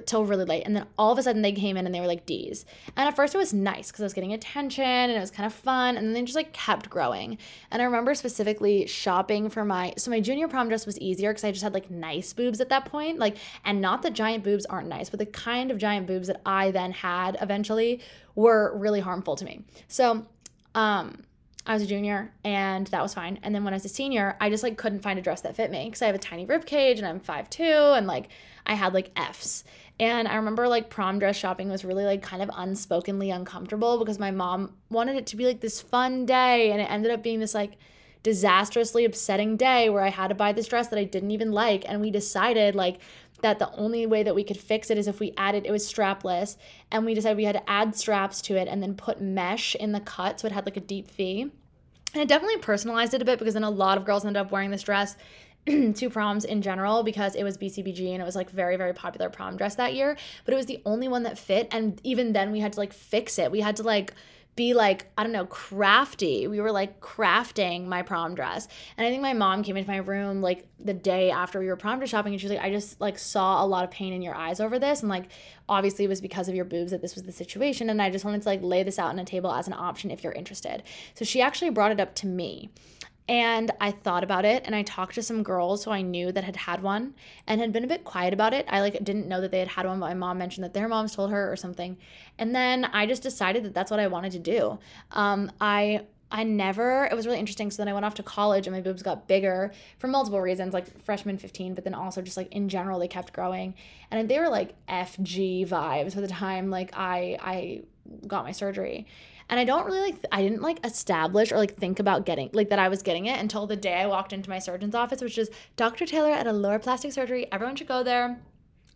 till really late. And then all of a sudden they came in and they were like D's. And at first it was nice because I was getting attention and it was kind of fun. And then they just like kept growing. And I remember specifically shopping for my, so my junior prom dress was easier because I just had like nice boobs at that point. Like, and not that giant boobs aren't nice, but the kind of giant boobs that I then had eventually were really harmful to me. So, um, I was a junior and that was fine. And then when I was a senior, I just like couldn't find a dress that fit me because I have a tiny rib cage and I'm 5'2 and like I had like F's. And I remember like prom dress shopping was really like kind of unspokenly uncomfortable because my mom wanted it to be like this fun day and it ended up being this like disastrously upsetting day where I had to buy this dress that I didn't even like and we decided like that the only way that we could fix it is if we added it was strapless and we decided we had to add straps to it and then put mesh in the cut so it had like a deep V. And it definitely personalized it a bit because then a lot of girls ended up wearing this dress to proms in general because it was BCBG and it was like very very popular prom dress that year, but it was the only one that fit and even then we had to like fix it. We had to like be like, I don't know, crafty. We were like crafting my prom dress. And I think my mom came into my room like the day after we were prom dress shopping and she was like, I just like saw a lot of pain in your eyes over this. And like, obviously it was because of your boobs that this was the situation. And I just wanted to like lay this out on a table as an option if you're interested. So she actually brought it up to me. And I thought about it and I talked to some girls who I knew that had had one and had been a bit quiet about it. I like didn't know that they had had one, but my mom mentioned that their moms told her or something. And then I just decided that that's what I wanted to do. Um, I I never, it was really interesting. So then I went off to college and my boobs got bigger for multiple reasons, like freshman 15, but then also just like in general, they kept growing. And they were like FG vibes for the time like I I got my surgery. And I don't really like, I didn't like establish or like think about getting, like that I was getting it until the day I walked into my surgeon's office, which is Dr. Taylor at Allure Plastic Surgery. Everyone should go there.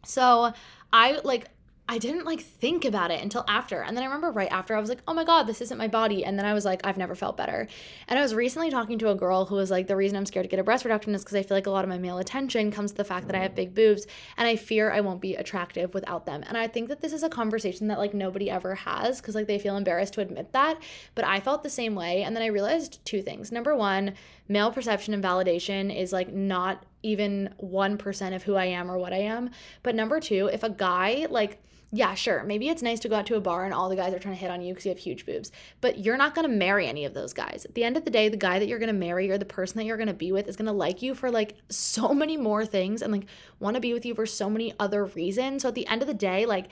So I like I didn't like think about it until after. And then I remember right after I was like, oh my God, this isn't my body. And then I was like, I've never felt better. And I was recently talking to a girl who was like, the reason I'm scared to get a breast reduction is because I feel like a lot of my male attention comes to the fact that I have big boobs and I fear I won't be attractive without them. And I think that this is a conversation that like nobody ever has because like they feel embarrassed to admit that. But I felt the same way. And then I realized two things. Number one, male perception and validation is like not even 1% of who I am or what I am. But number two, if a guy like, yeah, sure. Maybe it's nice to go out to a bar and all the guys are trying to hit on you because you have huge boobs, but you're not going to marry any of those guys. At the end of the day, the guy that you're going to marry or the person that you're going to be with is going to like you for like so many more things and like want to be with you for so many other reasons. So at the end of the day, like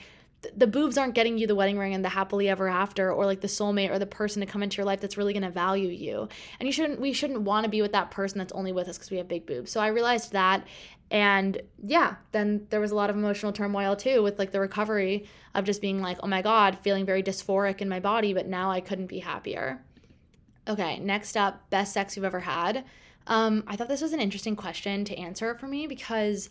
the boobs aren't getting you the wedding ring and the happily ever after or like the soulmate or the person to come into your life that's really going to value you. And you shouldn't we shouldn't want to be with that person that's only with us because we have big boobs. So i realized that and yeah then there was a lot of emotional turmoil too with like the recovery of just being like oh my god feeling very dysphoric in my body but now i couldn't be happier. Okay next up best sex you've ever had. Um, i thought this was an interesting question to answer for me because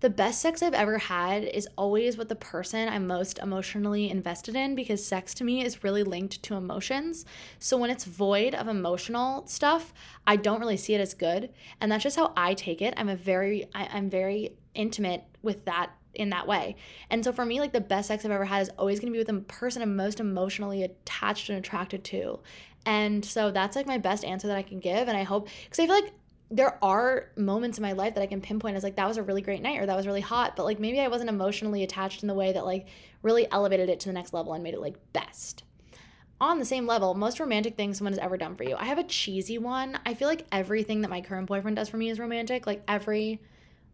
the best sex I've ever had is always with the person I'm most emotionally invested in because sex to me is really linked to emotions. So when it's void of emotional stuff, I don't really see it as good. And that's just how I take it. I'm a very I, I'm very intimate with that in that way. And so for me, like the best sex I've ever had is always gonna be with the person I'm most emotionally attached and attracted to. And so that's like my best answer that I can give. And I hope, because I feel like there are moments in my life that I can pinpoint as like that was a really great night or that was really hot, but like maybe I wasn't emotionally attached in the way that like really elevated it to the next level and made it like best. On the same level, most romantic thing someone has ever done for you. I have a cheesy one. I feel like everything that my current boyfriend does for me is romantic. Like every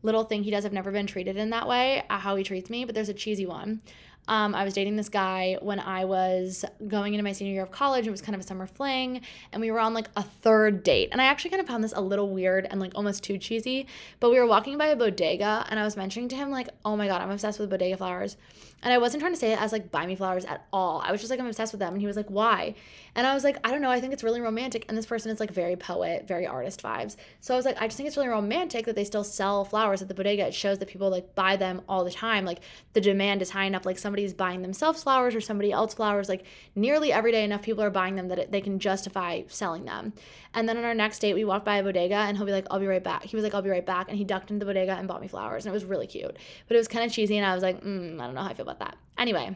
little thing he does, I've never been treated in that way, uh, how he treats me, but there's a cheesy one. Um, I was dating this guy when I was going into my senior year of college. It was kind of a summer fling, and we were on like a third date. And I actually kind of found this a little weird and like almost too cheesy. But we were walking by a bodega, and I was mentioning to him, like, oh my God, I'm obsessed with bodega flowers. And I wasn't trying to say it as like buy me flowers at all. I was just like, I'm obsessed with them. And he was like, why? And I was like, I don't know. I think it's really romantic. And this person is like very poet, very artist vibes. So I was like, I just think it's really romantic that they still sell flowers at the bodega. It shows that people like buy them all the time. Like the demand is high enough. Like somebody somebody's buying themselves flowers or somebody else flowers. Like nearly every day, enough people are buying them that it, they can justify selling them. And then on our next date, we walked by a bodega and he'll be like, I'll be right back. He was like, I'll be right back. And he ducked into the bodega and bought me flowers. And it was really cute. But it was kind of cheesy. And I was like, mm, I don't know how I feel about that. Anyway,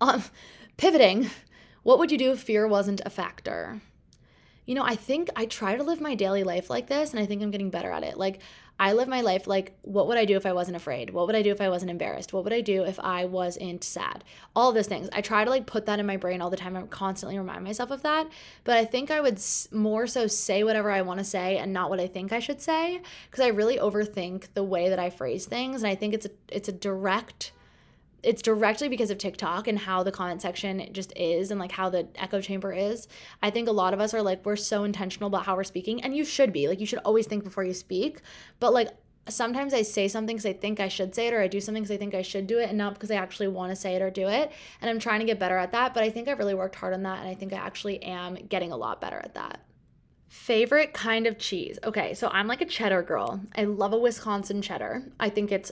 um, pivoting, what would you do if fear wasn't a factor? You know, I think I try to live my daily life like this, and I think I'm getting better at it. Like, I live my life like, what would I do if I wasn't afraid? What would I do if I wasn't embarrassed? What would I do if I wasn't sad? All those things. I try to like put that in my brain all the time. I constantly remind myself of that. But I think I would more so say whatever I want to say and not what I think I should say because I really overthink the way that I phrase things. And I think it's a, it's a direct it's directly because of TikTok and how the comment section just is and like how the echo chamber is. I think a lot of us are like, we're so intentional about how we're speaking, and you should be. Like, you should always think before you speak. But like, sometimes I say something because I think I should say it, or I do something because I think I should do it, and not because I actually want to say it or do it. And I'm trying to get better at that. But I think I've really worked hard on that, and I think I actually am getting a lot better at that. Favorite kind of cheese. Okay, so I'm like a cheddar girl. I love a Wisconsin cheddar. I think it's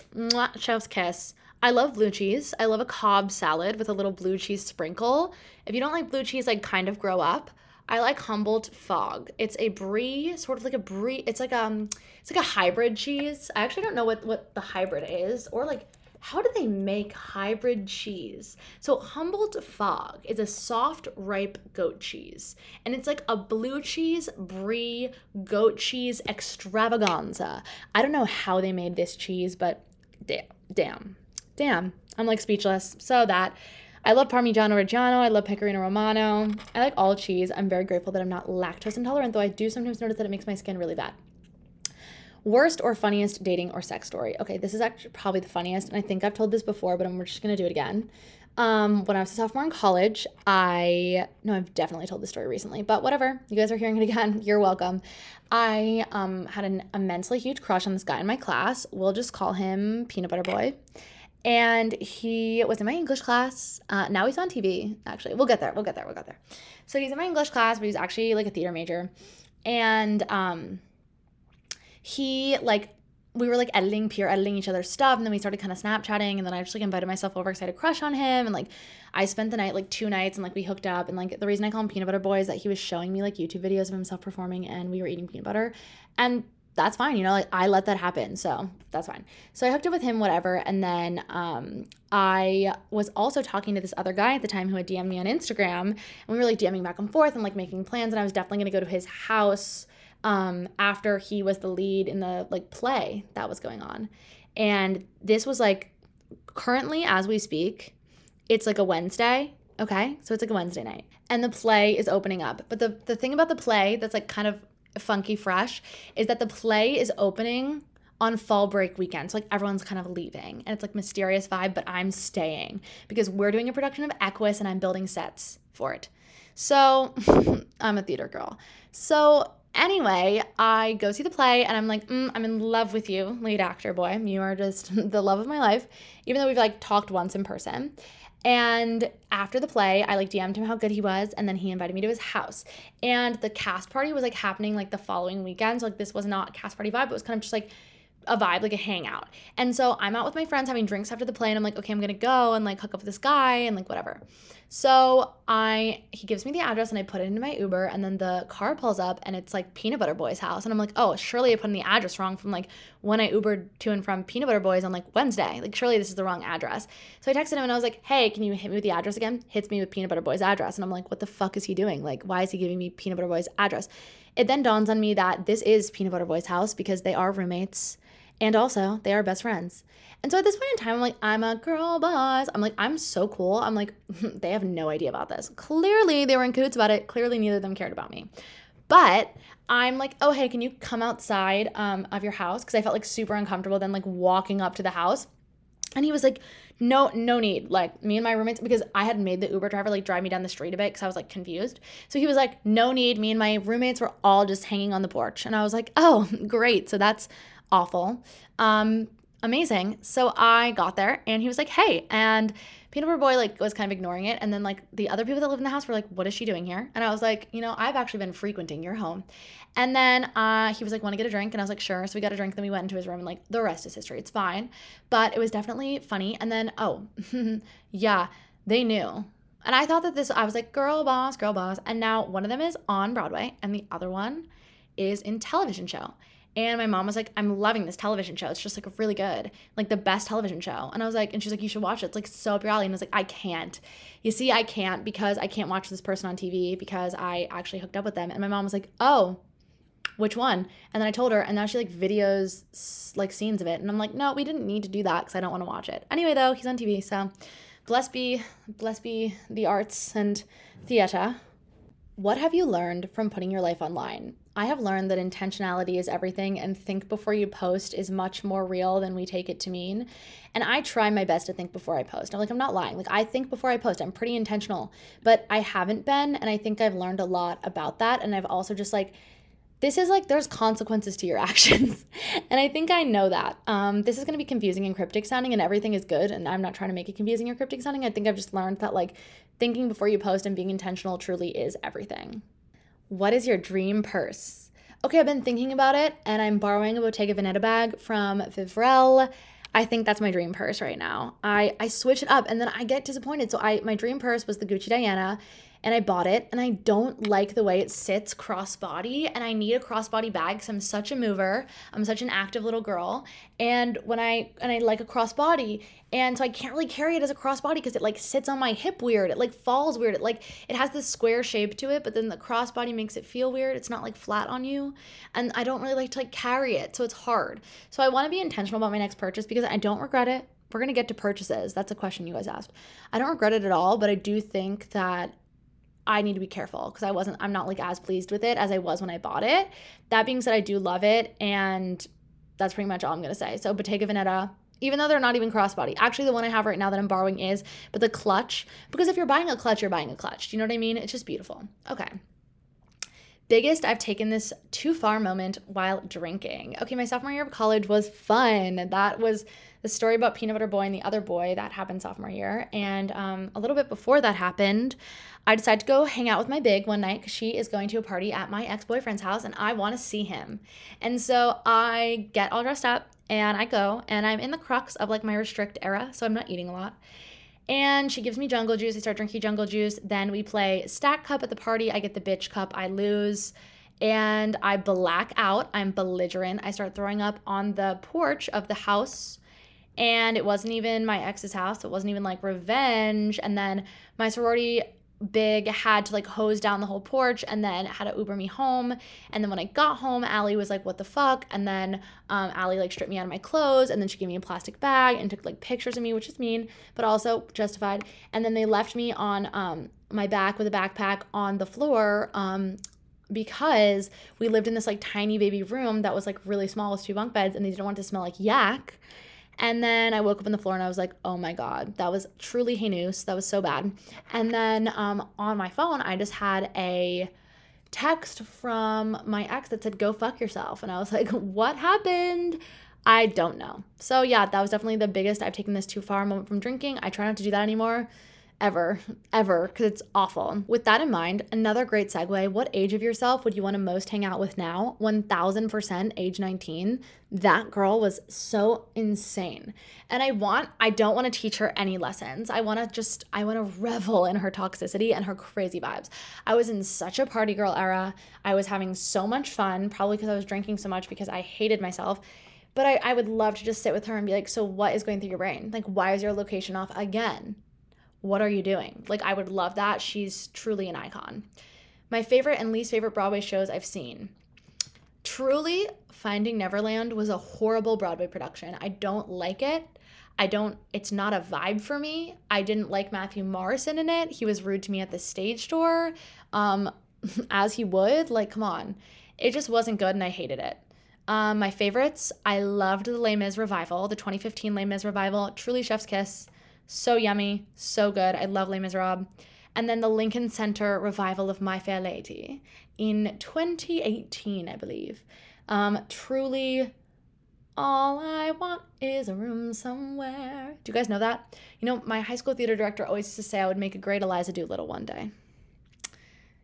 chef's kiss. I love blue cheese. I love a Cobb salad with a little blue cheese sprinkle. If you don't like blue cheese, like kind of grow up. I like Humboldt Fog. It's a brie, sort of like a brie. It's like um, it's like a hybrid cheese. I actually don't know what what the hybrid is, or like how do they make hybrid cheese? So Humboldt Fog is a soft, ripe goat cheese, and it's like a blue cheese brie goat cheese extravaganza. I don't know how they made this cheese, but damn, damn, damn, I'm like speechless. So that. I love Parmigiano Reggiano. I love Pecorino Romano. I like all cheese. I'm very grateful that I'm not lactose intolerant, though I do sometimes notice that it makes my skin really bad. Worst or funniest dating or sex story? Okay, this is actually probably the funniest, and I think I've told this before, but I'm just gonna do it again. Um, when I was a sophomore in college, I no, I've definitely told this story recently, but whatever. You guys are hearing it again. You're welcome. I um had an immensely huge crush on this guy in my class. We'll just call him Peanut Butter Boy and he was in my English class. Uh, now he's on TV, actually. We'll get there. We'll get there. We'll get there. So he's in my English class, but he's actually like a theater major. And um, he, like, we were like editing, peer editing each other's stuff. And then we started kind of Snapchatting. And then I just like invited myself over because I had a crush on him. And like, I spent the night, like, two nights and like we hooked up. And like, the reason I call him Peanut Butter Boy is that he was showing me like YouTube videos of himself performing and we were eating peanut butter. And that's fine, you know, like I let that happen. So that's fine. So I hooked up with him, whatever. And then um, I was also talking to this other guy at the time who had DM'd me on Instagram. And we were like DMing back and forth and like making plans. And I was definitely going to go to his house um, after he was the lead in the like play that was going on. And this was like currently, as we speak, it's like a Wednesday. Okay. So it's like a Wednesday night. And the play is opening up. But the, the thing about the play that's like kind of funky fresh is that the play is opening on fall break weekend. So like everyone's kind of leaving and it's like mysterious vibe, but I'm staying because we're doing a production of Equus and I'm building sets for it. So I'm a theater girl. So anyway, I go see the play and I'm like, mm, I'm in love with you, lead actor boy. You are just the love of my life, even though we've like talked once in person. And after the play, I like DM'd him how good he was, and then he invited me to his house. And the cast party was like happening like the following weekend. So like this was not cast party vibe, it was kind of just like a vibe, like a hangout. And so I'm out with my friends having drinks after the play, and I'm like, okay, I'm gonna go and like hook up with this guy and like whatever. So I he gives me the address and I put it into my Uber, and then the car pulls up and it's like Peanut Butter Boy's house, and I'm like, oh, surely I put in the address wrong from like when I Ubered to and from Peanut Butter Boys on like Wednesday. Like surely this is the wrong address. So I texted him and I was like, hey, can you hit me with the address again? Hits me with Peanut Butter Boy's address, and I'm like, what the fuck is he doing? Like, why is he giving me Peanut Butter Boy's address? It then dawns on me that this is Peanut Butter Boy's house because they are roommates and also, they are best friends. And so at this point in time, I'm like, I'm a girl boss. I'm like, I'm so cool. I'm like, they have no idea about this. Clearly, they were in cahoots about it. Clearly, neither of them cared about me. But I'm like, oh, hey, can you come outside um, of your house? Because I felt like super uncomfortable then, like, walking up to the house. And he was like, no, no need. Like me and my roommates, because I had made the Uber driver like drive me down the street a bit because I was like confused. So he was like, no need. Me and my roommates were all just hanging on the porch. And I was like, oh, great. So that's awful. Um, amazing. So I got there and he was like, hey. And Peanut Butter Boy like was kind of ignoring it. And then like the other people that live in the house were like, what is she doing here? And I was like, you know, I've actually been frequenting your home. And then uh, he was like, want to get a drink? And I was like, sure. So we got a drink. Then we went into his room and like the rest is history. It's fine. But it was definitely funny. And then, oh, yeah, they knew. And I thought that this, I was like, girl boss, girl boss. And now one of them is on Broadway and the other one is in television show. And my mom was like, I'm loving this television show. It's just like really good, like the best television show. And I was like, and she's like, you should watch it. It's like so up your alley. And I was like, I can't. You see, I can't because I can't watch this person on TV because I actually hooked up with them. And my mom was like, oh, which one? And then I told her, and now she like videos like scenes of it. And I'm like, no, we didn't need to do that because I don't want to watch it. Anyway, though, he's on TV. So bless be, bless be the arts and theater. What have you learned from putting your life online? I have learned that intentionality is everything and think before you post is much more real than we take it to mean. And I try my best to think before I post. I'm like, I'm not lying. Like, I think before I post, I'm pretty intentional, but I haven't been. And I think I've learned a lot about that. And I've also just like, this is like there's consequences to your actions and i think i know that um, this is going to be confusing and cryptic sounding and everything is good and i'm not trying to make it confusing or cryptic sounding i think i've just learned that like thinking before you post and being intentional truly is everything what is your dream purse? Okay, I've been thinking about it and I'm borrowing a Bottega Veneta bag from Vivrelle. I think that's my dream purse right now. I, I switch it up and then I get disappointed. So I my dream purse was the Gucci Diana and I bought it and I don't like the way it sits crossbody and I need a crossbody bag because I'm such a mover. I'm such an active little girl. And when I and I like a crossbody and so I can't really carry it as a crossbody because it like sits on my hip weird. It like falls weird. It like it has this square shape to it, but then the crossbody makes it feel weird. It's not like flat on you. And I don't really like to like carry it. So it's hard. So I want to be intentional about my next purchase because I don't regret it. We're going to get to purchases. That's a question you guys asked. I don't regret it at all, but I do think that I need to be careful because I wasn't, I'm not like as pleased with it as I was when I bought it. That being said, I do love it. And that's pretty much all I'm going to say. So, Bottega Veneta, even though they're not even crossbody. Actually, the one I have right now that I'm borrowing is, but the clutch, because if you're buying a clutch, you're buying a clutch. Do you know what I mean? It's just beautiful. Okay. Biggest I've taken this too far moment while drinking. Okay, my sophomore year of college was fun. That was the story about Peanut Butter Boy and the other boy that happened sophomore year. And um, a little bit before that happened, I decided to go hang out with my big one night because she is going to a party at my ex boyfriend's house and I want to see him. And so I get all dressed up and I go and I'm in the crux of like my restrict era, so I'm not eating a lot. And she gives me jungle juice. I start drinking jungle juice. Then we play stack cup at the party. I get the bitch cup. I lose and I black out. I'm belligerent. I start throwing up on the porch of the house and it wasn't even my ex's house. It wasn't even like revenge. And then my sorority big had to like hose down the whole porch and then had to uber me home. And then when i got home Allie was like what the fuck? And then um, Allie like stripped me out of my clothes and then she gave me a plastic bag and took like pictures of me which is mean but also justified. And then they left me on um, my back with a backpack on the floor um, because we lived in this like tiny baby room that was like really small with two bunk beds and they didn't want to smell like yak and then I woke up on the floor and I was like, oh my God, that was truly heinous. That was so bad. And then um, on my phone, I just had a text from my ex that said, go fuck yourself. And I was like, what happened? I don't know. So yeah, that was definitely the biggest I've taken this too far moment from drinking. I try not to do that anymore ever, ever, because it's awful. With that in mind, another great segue what age of yourself would you want to most hang out with now? 1000% age 19. That girl was so insane. And I want, I don't want to teach her any lessons. I want to just, I want to revel in her toxicity and her crazy vibes. I was in such a party girl era. I was having so much fun, probably because I was drinking so much because I hated myself but I, I would love to just sit with her and be like, so what is going through your brain? Like, why is your location off again? What are you doing? Like, I would love that. She's truly an icon. My favorite and least favorite Broadway shows I've seen. Truly, Finding Neverland was a horrible Broadway production. I don't like it. I don't, it's not a vibe for me. I didn't like Matthew Morrison in it. He was rude to me at the stage door, um, as he would. Like, come on. It just wasn't good and I hated it. Um, my favorites, I loved the Les Mis revival, the 2015 Les Mis revival, truly chef's kiss. So yummy, so good. I love Les Miserables. And then the Lincoln Center revival of My Fair Lady in 2018, I believe. Um, truly All I want is a room somewhere. Do you guys know that? You know, my high school theater director always used to say I would make a great Eliza Doolittle one day.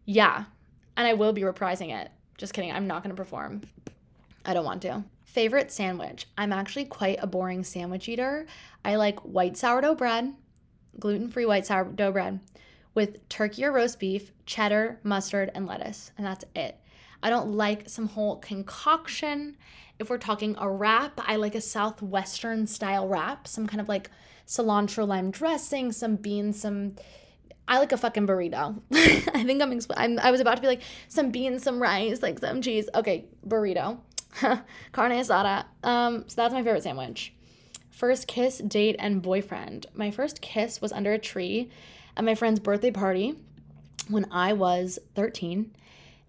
Yeah, and I will be reprising it. Just kidding, I'm not gonna perform. I don't want to. Favorite sandwich. I'm actually quite a boring sandwich eater. I like white sourdough bread, gluten free white sourdough bread, with turkey or roast beef, cheddar, mustard, and lettuce. And that's it. I don't like some whole concoction. If we're talking a wrap, I like a southwestern style wrap, some kind of like cilantro lime dressing, some beans, some I like a fucking burrito. I think I'm, exp- I'm I was about to be like some beans, some rice, like some cheese. Okay, burrito. Carne asada. Um, so that's my favorite sandwich. First kiss, date, and boyfriend. My first kiss was under a tree at my friend's birthday party when I was 13.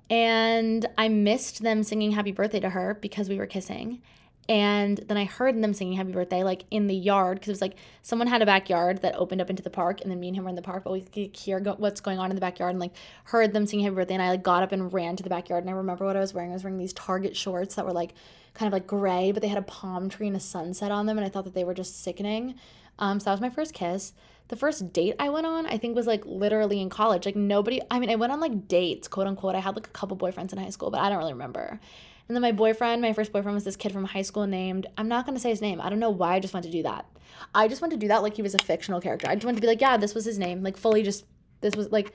And I missed them singing happy birthday to her because we were kissing. And then I heard them singing happy birthday like in the yard because it was like someone had a backyard that opened up into the park and then me and him were in the park, but we could hear go- what's going on in the backyard and like heard them singing happy birthday. And I like got up and ran to the backyard and I remember what I was wearing. I was wearing these Target shorts that were like kind of like gray, but they had a palm tree and a sunset on them. And I thought that they were just sickening. Um, so that was my first kiss. The first date I went on, I think, was like literally in college. Like nobody, I mean, I went on like dates, quote unquote. I had like a couple boyfriends in high school, but I don't really remember. And then my boyfriend, my first boyfriend was this kid from high school named, I'm not going to say his name. I don't know why I just wanted to do that. I just wanted to do that like he was a fictional character. I just wanted to be like, yeah, this was his name. Like fully just, this was like,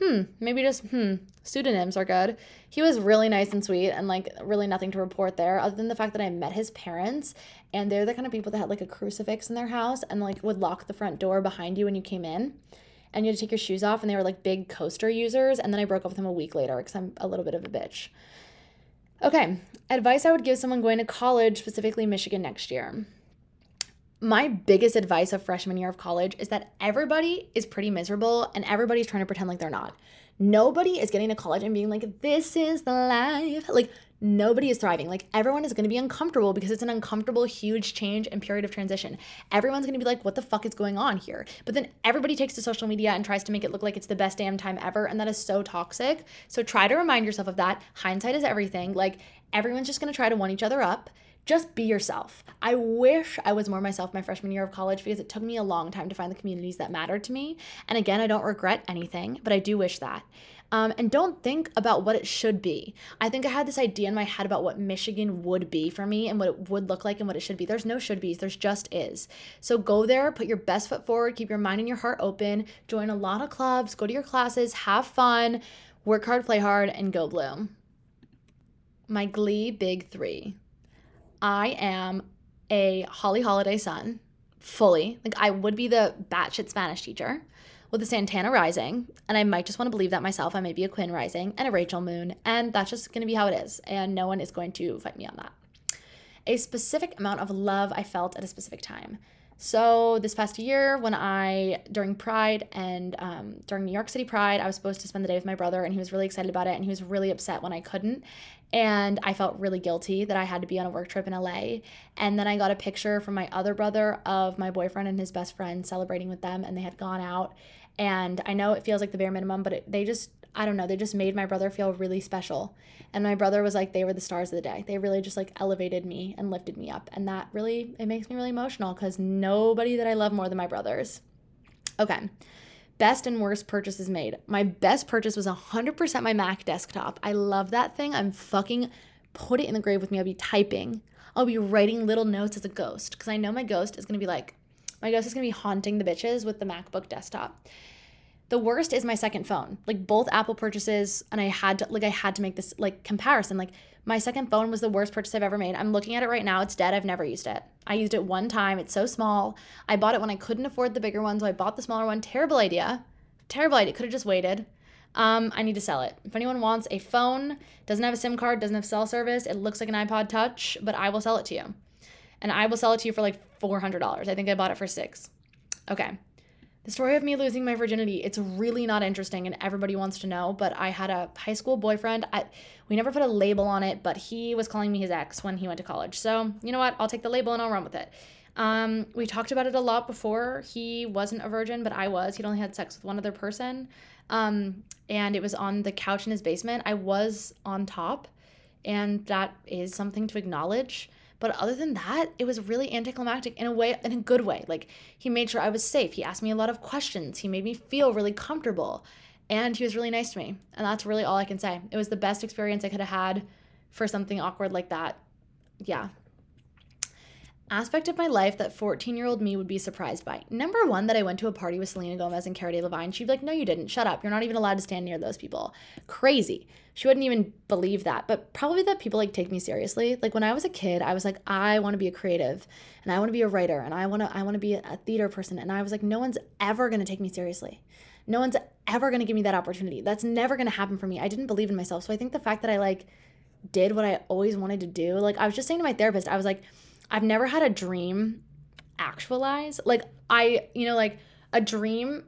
hmm, maybe just, hmm, pseudonyms are good. He was really nice and sweet and like really nothing to report there other than the fact that I met his parents and they're the kind of people that had like a crucifix in their house and like would lock the front door behind you when you came in and you had to take your shoes off and they were like big coaster users and then I broke up with him a week later because I'm a little bit of a bitch. Okay, advice I would give someone going to college, specifically Michigan next year. My biggest advice of freshman year of college is that everybody is pretty miserable and everybody's trying to pretend like they're not. Nobody is getting to college and being like, this is the life. Like, nobody is thriving. Like, everyone is to be uncomfortable because it's an uncomfortable, huge change and period of transition. Everyone's to be like, what the fuck is going on here? But then everybody takes to social media and tries to make it look like it's the best damn time ever. And that is so toxic. So try to remind yourself of that. Hindsight is everything. Like, everyone's just to try to one each other up just be yourself. I wish I was more myself my freshman year of college because it took me a long time to find the communities that mattered to me. And again, I don't regret anything, but I do wish that. Um, and don't think about what it should be. I think I had this idea in my head about what Michigan would be for me and what it would look like and what it should be. There's no should be's, there's just is. So go there, put your best foot forward, keep your mind and your heart open, join a lot of clubs, go to your classes, have fun, work hard, play hard, and go blue. My Glee Big Three. I am a Holly Holiday sun, fully. Like I would be the batshit Spanish teacher with a Santana rising, and I might just want to believe that myself. I may be a Quinn rising and a Rachel moon, and that's just going to be how it is, and no one is going to fight me on that. A specific amount of love I felt at a specific time. So this past year, when I during Pride and um, during New York City Pride, I was supposed to spend the day with my brother, and he was really excited about it, and he was really upset when I couldn't, and I felt really guilty that I had to be on a work trip in LA. And then I got a picture from my other brother of my boyfriend and his best friend celebrating with them, and they had gone out. And I know it feels like the bare minimum, but it, they just I don't know, they just made my brother feel really special. And my brother was like, they were the stars of the day. They really just like elevated me and lifted me up. And that really, it makes me really emotional because nobody that I love more than my brothers. Okay. Best and worst purchases made. My best purchase was 100% my Mac desktop. I love that thing. I'm fucking put it in the grave with me. I'll be typing. I'll be writing little notes as a ghost because I know my ghost is going to be like, my ghost is going to be haunting the bitches with the MacBook desktop. The worst is my second phone. Like both Apple purchases and I had to like I had to make this like comparison. Like my second phone was the worst purchase I've ever made. I'm looking at it right now. It's dead. I've never used it. I used it one time. It's so small. I bought it when I couldn't afford the bigger one, so I bought the smaller one. Terrible idea. Terrible idea. Could have just waited. Um, I need to sell it. If anyone wants a phone, doesn't have a SIM card, doesn't have cell service, it looks like an iPod Touch, but I will sell it to you. And I will sell it to you for like $400. I think I bought it for 6. Okay the story of me losing my virginity it's really not interesting and everybody wants to know but i had a high school boyfriend. I, we never put a label on it but he was calling me his ex when he went to college. So you know what? I'll take the label and i'll run with it. Um, we talked about it a lot before. He wasn't a virgin but i was. He'd only had sex with one other person. Um, and it was on the couch in his basement. I was on top and that is something to acknowledge But other than that, it was really anticlimactic in a way, in a good way. Like he made sure I was safe. He asked me a lot of questions. He made me feel really comfortable. And he was really nice to me. And that's really all I can say. It was the best experience I could have had for something awkward like that. Yeah, aspect of my life that 14 year old me would be surprised by. Number one, that I went to a party with Selena Gomez and Cara Delevingne. She'd be like, No, you didn't. Shut up. You're not even allowed to stand near those people. Crazy. She wouldn't even believe that. But probably that people like take me seriously. Like when I was a kid, I was like, I want to be a creative and I want to be a writer and I want to I want to be a theater person. And I was like, no one's ever going to take me seriously. No one's ever going to give me that opportunity. That's never going to happen for me. I didn't believe in myself. So I think the fact that I like did what I always wanted to do, like I was just saying to my therapist, I was like, I've never had a dream actualize. Like I, you know, like a dream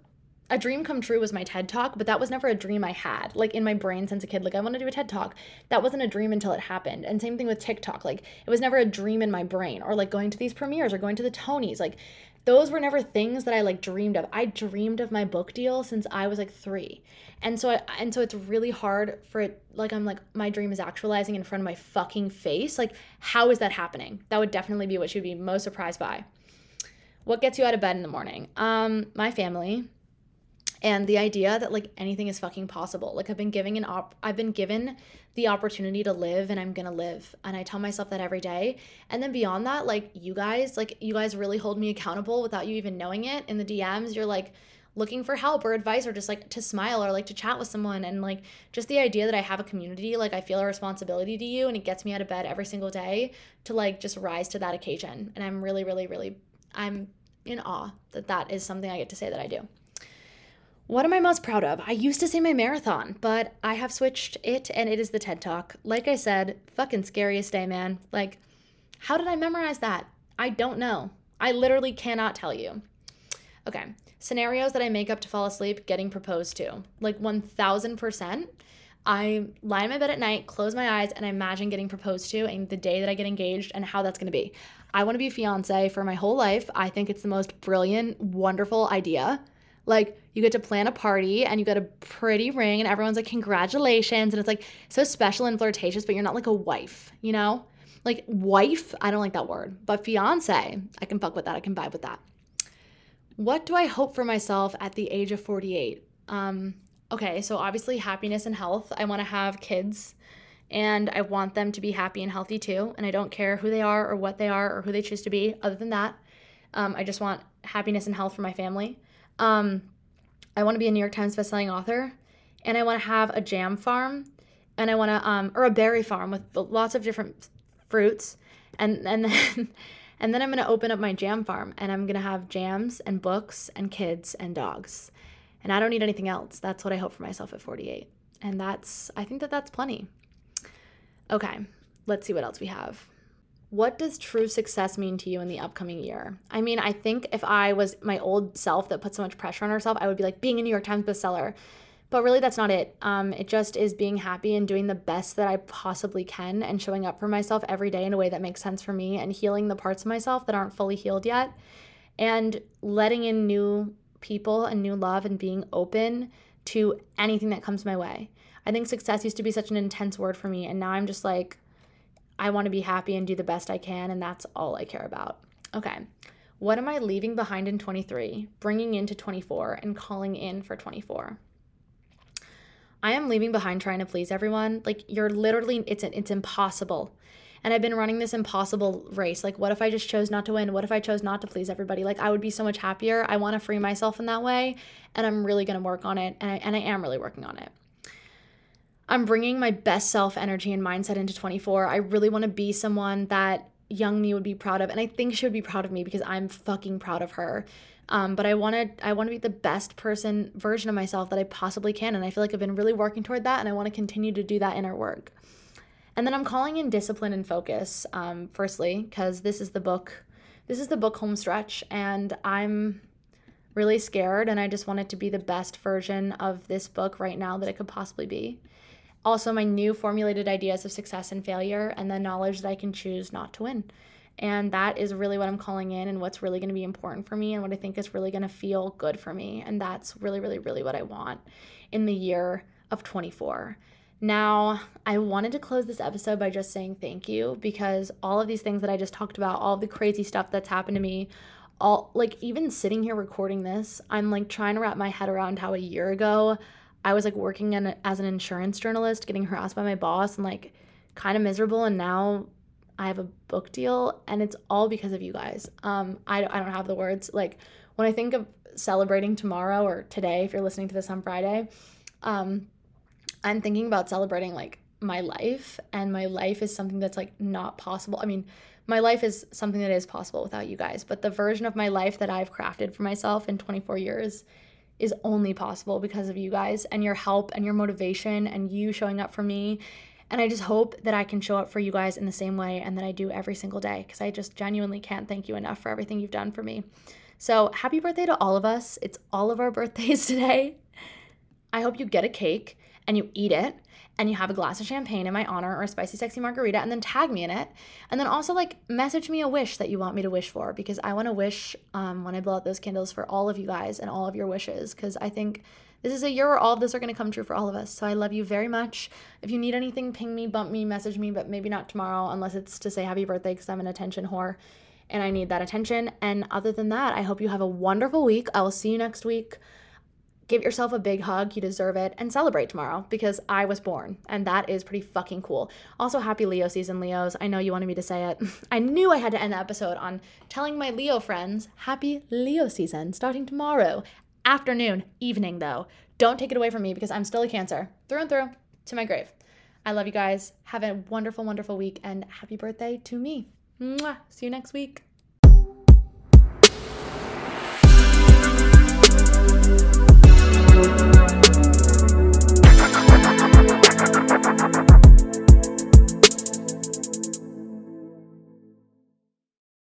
a dream come true was my TED talk, but that was never a dream I had. Like in my brain since a kid, like I want to do a TED talk. That wasn't a dream until it happened. And same thing with TikTok. Like it was never a dream in my brain or like going to these premieres or going to the Tonys. Like those were never things that I like dreamed of. I dreamed of my book deal since I was like 3. And so I, and so it's really hard for it like I'm like my dream is actualizing in front of my fucking face. Like how is that happening? That would definitely be what you'd be most surprised by. What gets you out of bed in the morning? Um my family and the idea that like anything is fucking possible. Like I've been giving an op I've been given the opportunity to live and I'm to live. And I tell myself that every day. And then beyond that, like you guys, like you guys really hold me accountable without you even knowing it. In the DMs, you're like looking for help or advice or just like to smile or like to chat with someone and like just the idea that I have a community, like I feel a responsibility to you and it gets me out of bed every single day to like just rise to that occasion. And I'm really really really I'm in awe that that is something I get to say that I do. What am I most proud of? I used to say my marathon, but I have switched it and it is the TED Talk. Like I said, fucking scariest day, man. Like, how did I memorize that? I don't know. I literally cannot tell you. Okay, scenarios that I make up to fall asleep getting proposed to. Like 1000%. I lie in my bed at night, close my eyes, and I imagine getting proposed to and the day that I get engaged and how that's gonna be. I wanna be fiance for my whole life. I think it's the most brilliant, wonderful idea. Like you get to plan a party and you get a pretty ring and everyone's like congratulations and it's like so special and flirtatious but you're not like a wife, you know? Like wife, I don't like that word, but fiance, I can fuck with that. I can vibe with that. What do I hope for myself at the age of 48? Um okay, so obviously happiness and health. I want to have kids and I want them to be happy and healthy too. And I don't care who they are or what they are or who they choose to be. Other than that, um, I just want happiness and health for my family. Um, I want to be a New York Times bestselling author, and I want to have a jam farm, and I want to um, or a berry farm with lots of different fruits, and and then and then I'm gonna open up my jam farm, and I'm gonna have jams and books and kids and dogs, and I don't need anything else. That's what I hope for myself at 48, and that's I think that that's plenty. Okay, let's see what else we have what does true success mean to you in the upcoming year? I mean, I think if I was my old self that put so much pressure on herself, I would be like being a New York Times bestseller. But really, that's not it. Um, it just is being happy and doing the best that I possibly can and showing up for myself every day in a way that makes sense for me and healing the parts of myself that aren't fully healed yet and letting in new people and new love and being open to anything that comes my way. I think success used to be such an intense word for me, and now I'm just like, I want to be happy and do the best I can, and that's all I care about. Okay. What am I leaving behind in 23, bringing into 24, and calling in for 24? I am leaving behind trying to please everyone. Like you're literally it's it's impossible. And I've been running this impossible race. Like what if I just chose not to win? What if I chose not to please everybody? Like I would be so much happier. I want to free myself in that way, and I'm really going to work on it and I, and I am really working on it. I'm bringing my best self energy and mindset into 24. I really want to be someone that young me would be proud of and I think she would be proud of me because I'm fucking proud of her. Um, but I want to I want to be the best person version of myself that I possibly can and I feel like I've been really working toward that and I want to continue to do that in our work. And then I'm calling in discipline and focus um, firstly because this is the book this is the book home stretch and I'm really scared and I just want it to be the best version of this book right now that it could possibly be also my new formulated ideas of success and failure and the knowledge that I can choose not to win. And that is really what I'm calling in and what's really going to be important for me and what I think is really going to feel good for me. And that's really, really, really what I want in the year of 24. Now, I wanted to close this episode by just saying thank you because all of these things that I just talked about, all the crazy stuff that's happened to me, all like even sitting here recording this, I'm like trying to wrap my head around how a year ago I was like working in, as an insurance journalist, getting harassed by my boss and like kind of miserable. And now I have a book deal and it's all because of you guys. Um, I, I don't have the words. Like when I think of celebrating tomorrow or today, if you're listening to this on Friday, um, I'm thinking about celebrating like my life, and my life is something that's like not possible. I mean, my life is something that is possible without you guys, but the version of my life that I've crafted for myself in 24 years is only possible because of you guys and your help and your motivation and you showing up for me. And I just hope that I can show up for you guys in the same way and that I do every single day because I just genuinely can't thank you enough for everything you've done for me. So, happy birthday to all of us. It's all of our birthdays today. I hope you get a cake and you eat it and you have a glass of champagne in my honor or a spicy sexy margarita? And then tag me in it. And then also like message me a wish that you want me to wish for because i want to wish um, when i blow out those candles for all of you guys and all of your wishes because i think this is a year where all of this are going to come true for all of us. So i love you very much. If you need anything ping me bump me message me but maybe not tomorrow unless it's to say happy birthday because i'm an attention whore and i need that attention. And other than that i hope you have a wonderful week. I will see you next week give yourself a big hug. You deserve it. And celebrate tomorrow because I was born. And that is pretty fucking cool. Also, happy Leo season, Leos. I know you wanted me to say it. I knew I had to end the episode on telling my Leo friends happy Leo season starting tomorrow. Afternoon, evening though. Don't take it away from me because I'm still a Cancer through and through to my grave. I love you guys. Have a wonderful, wonderful week and happy birthday to me. Mwah. See you next week.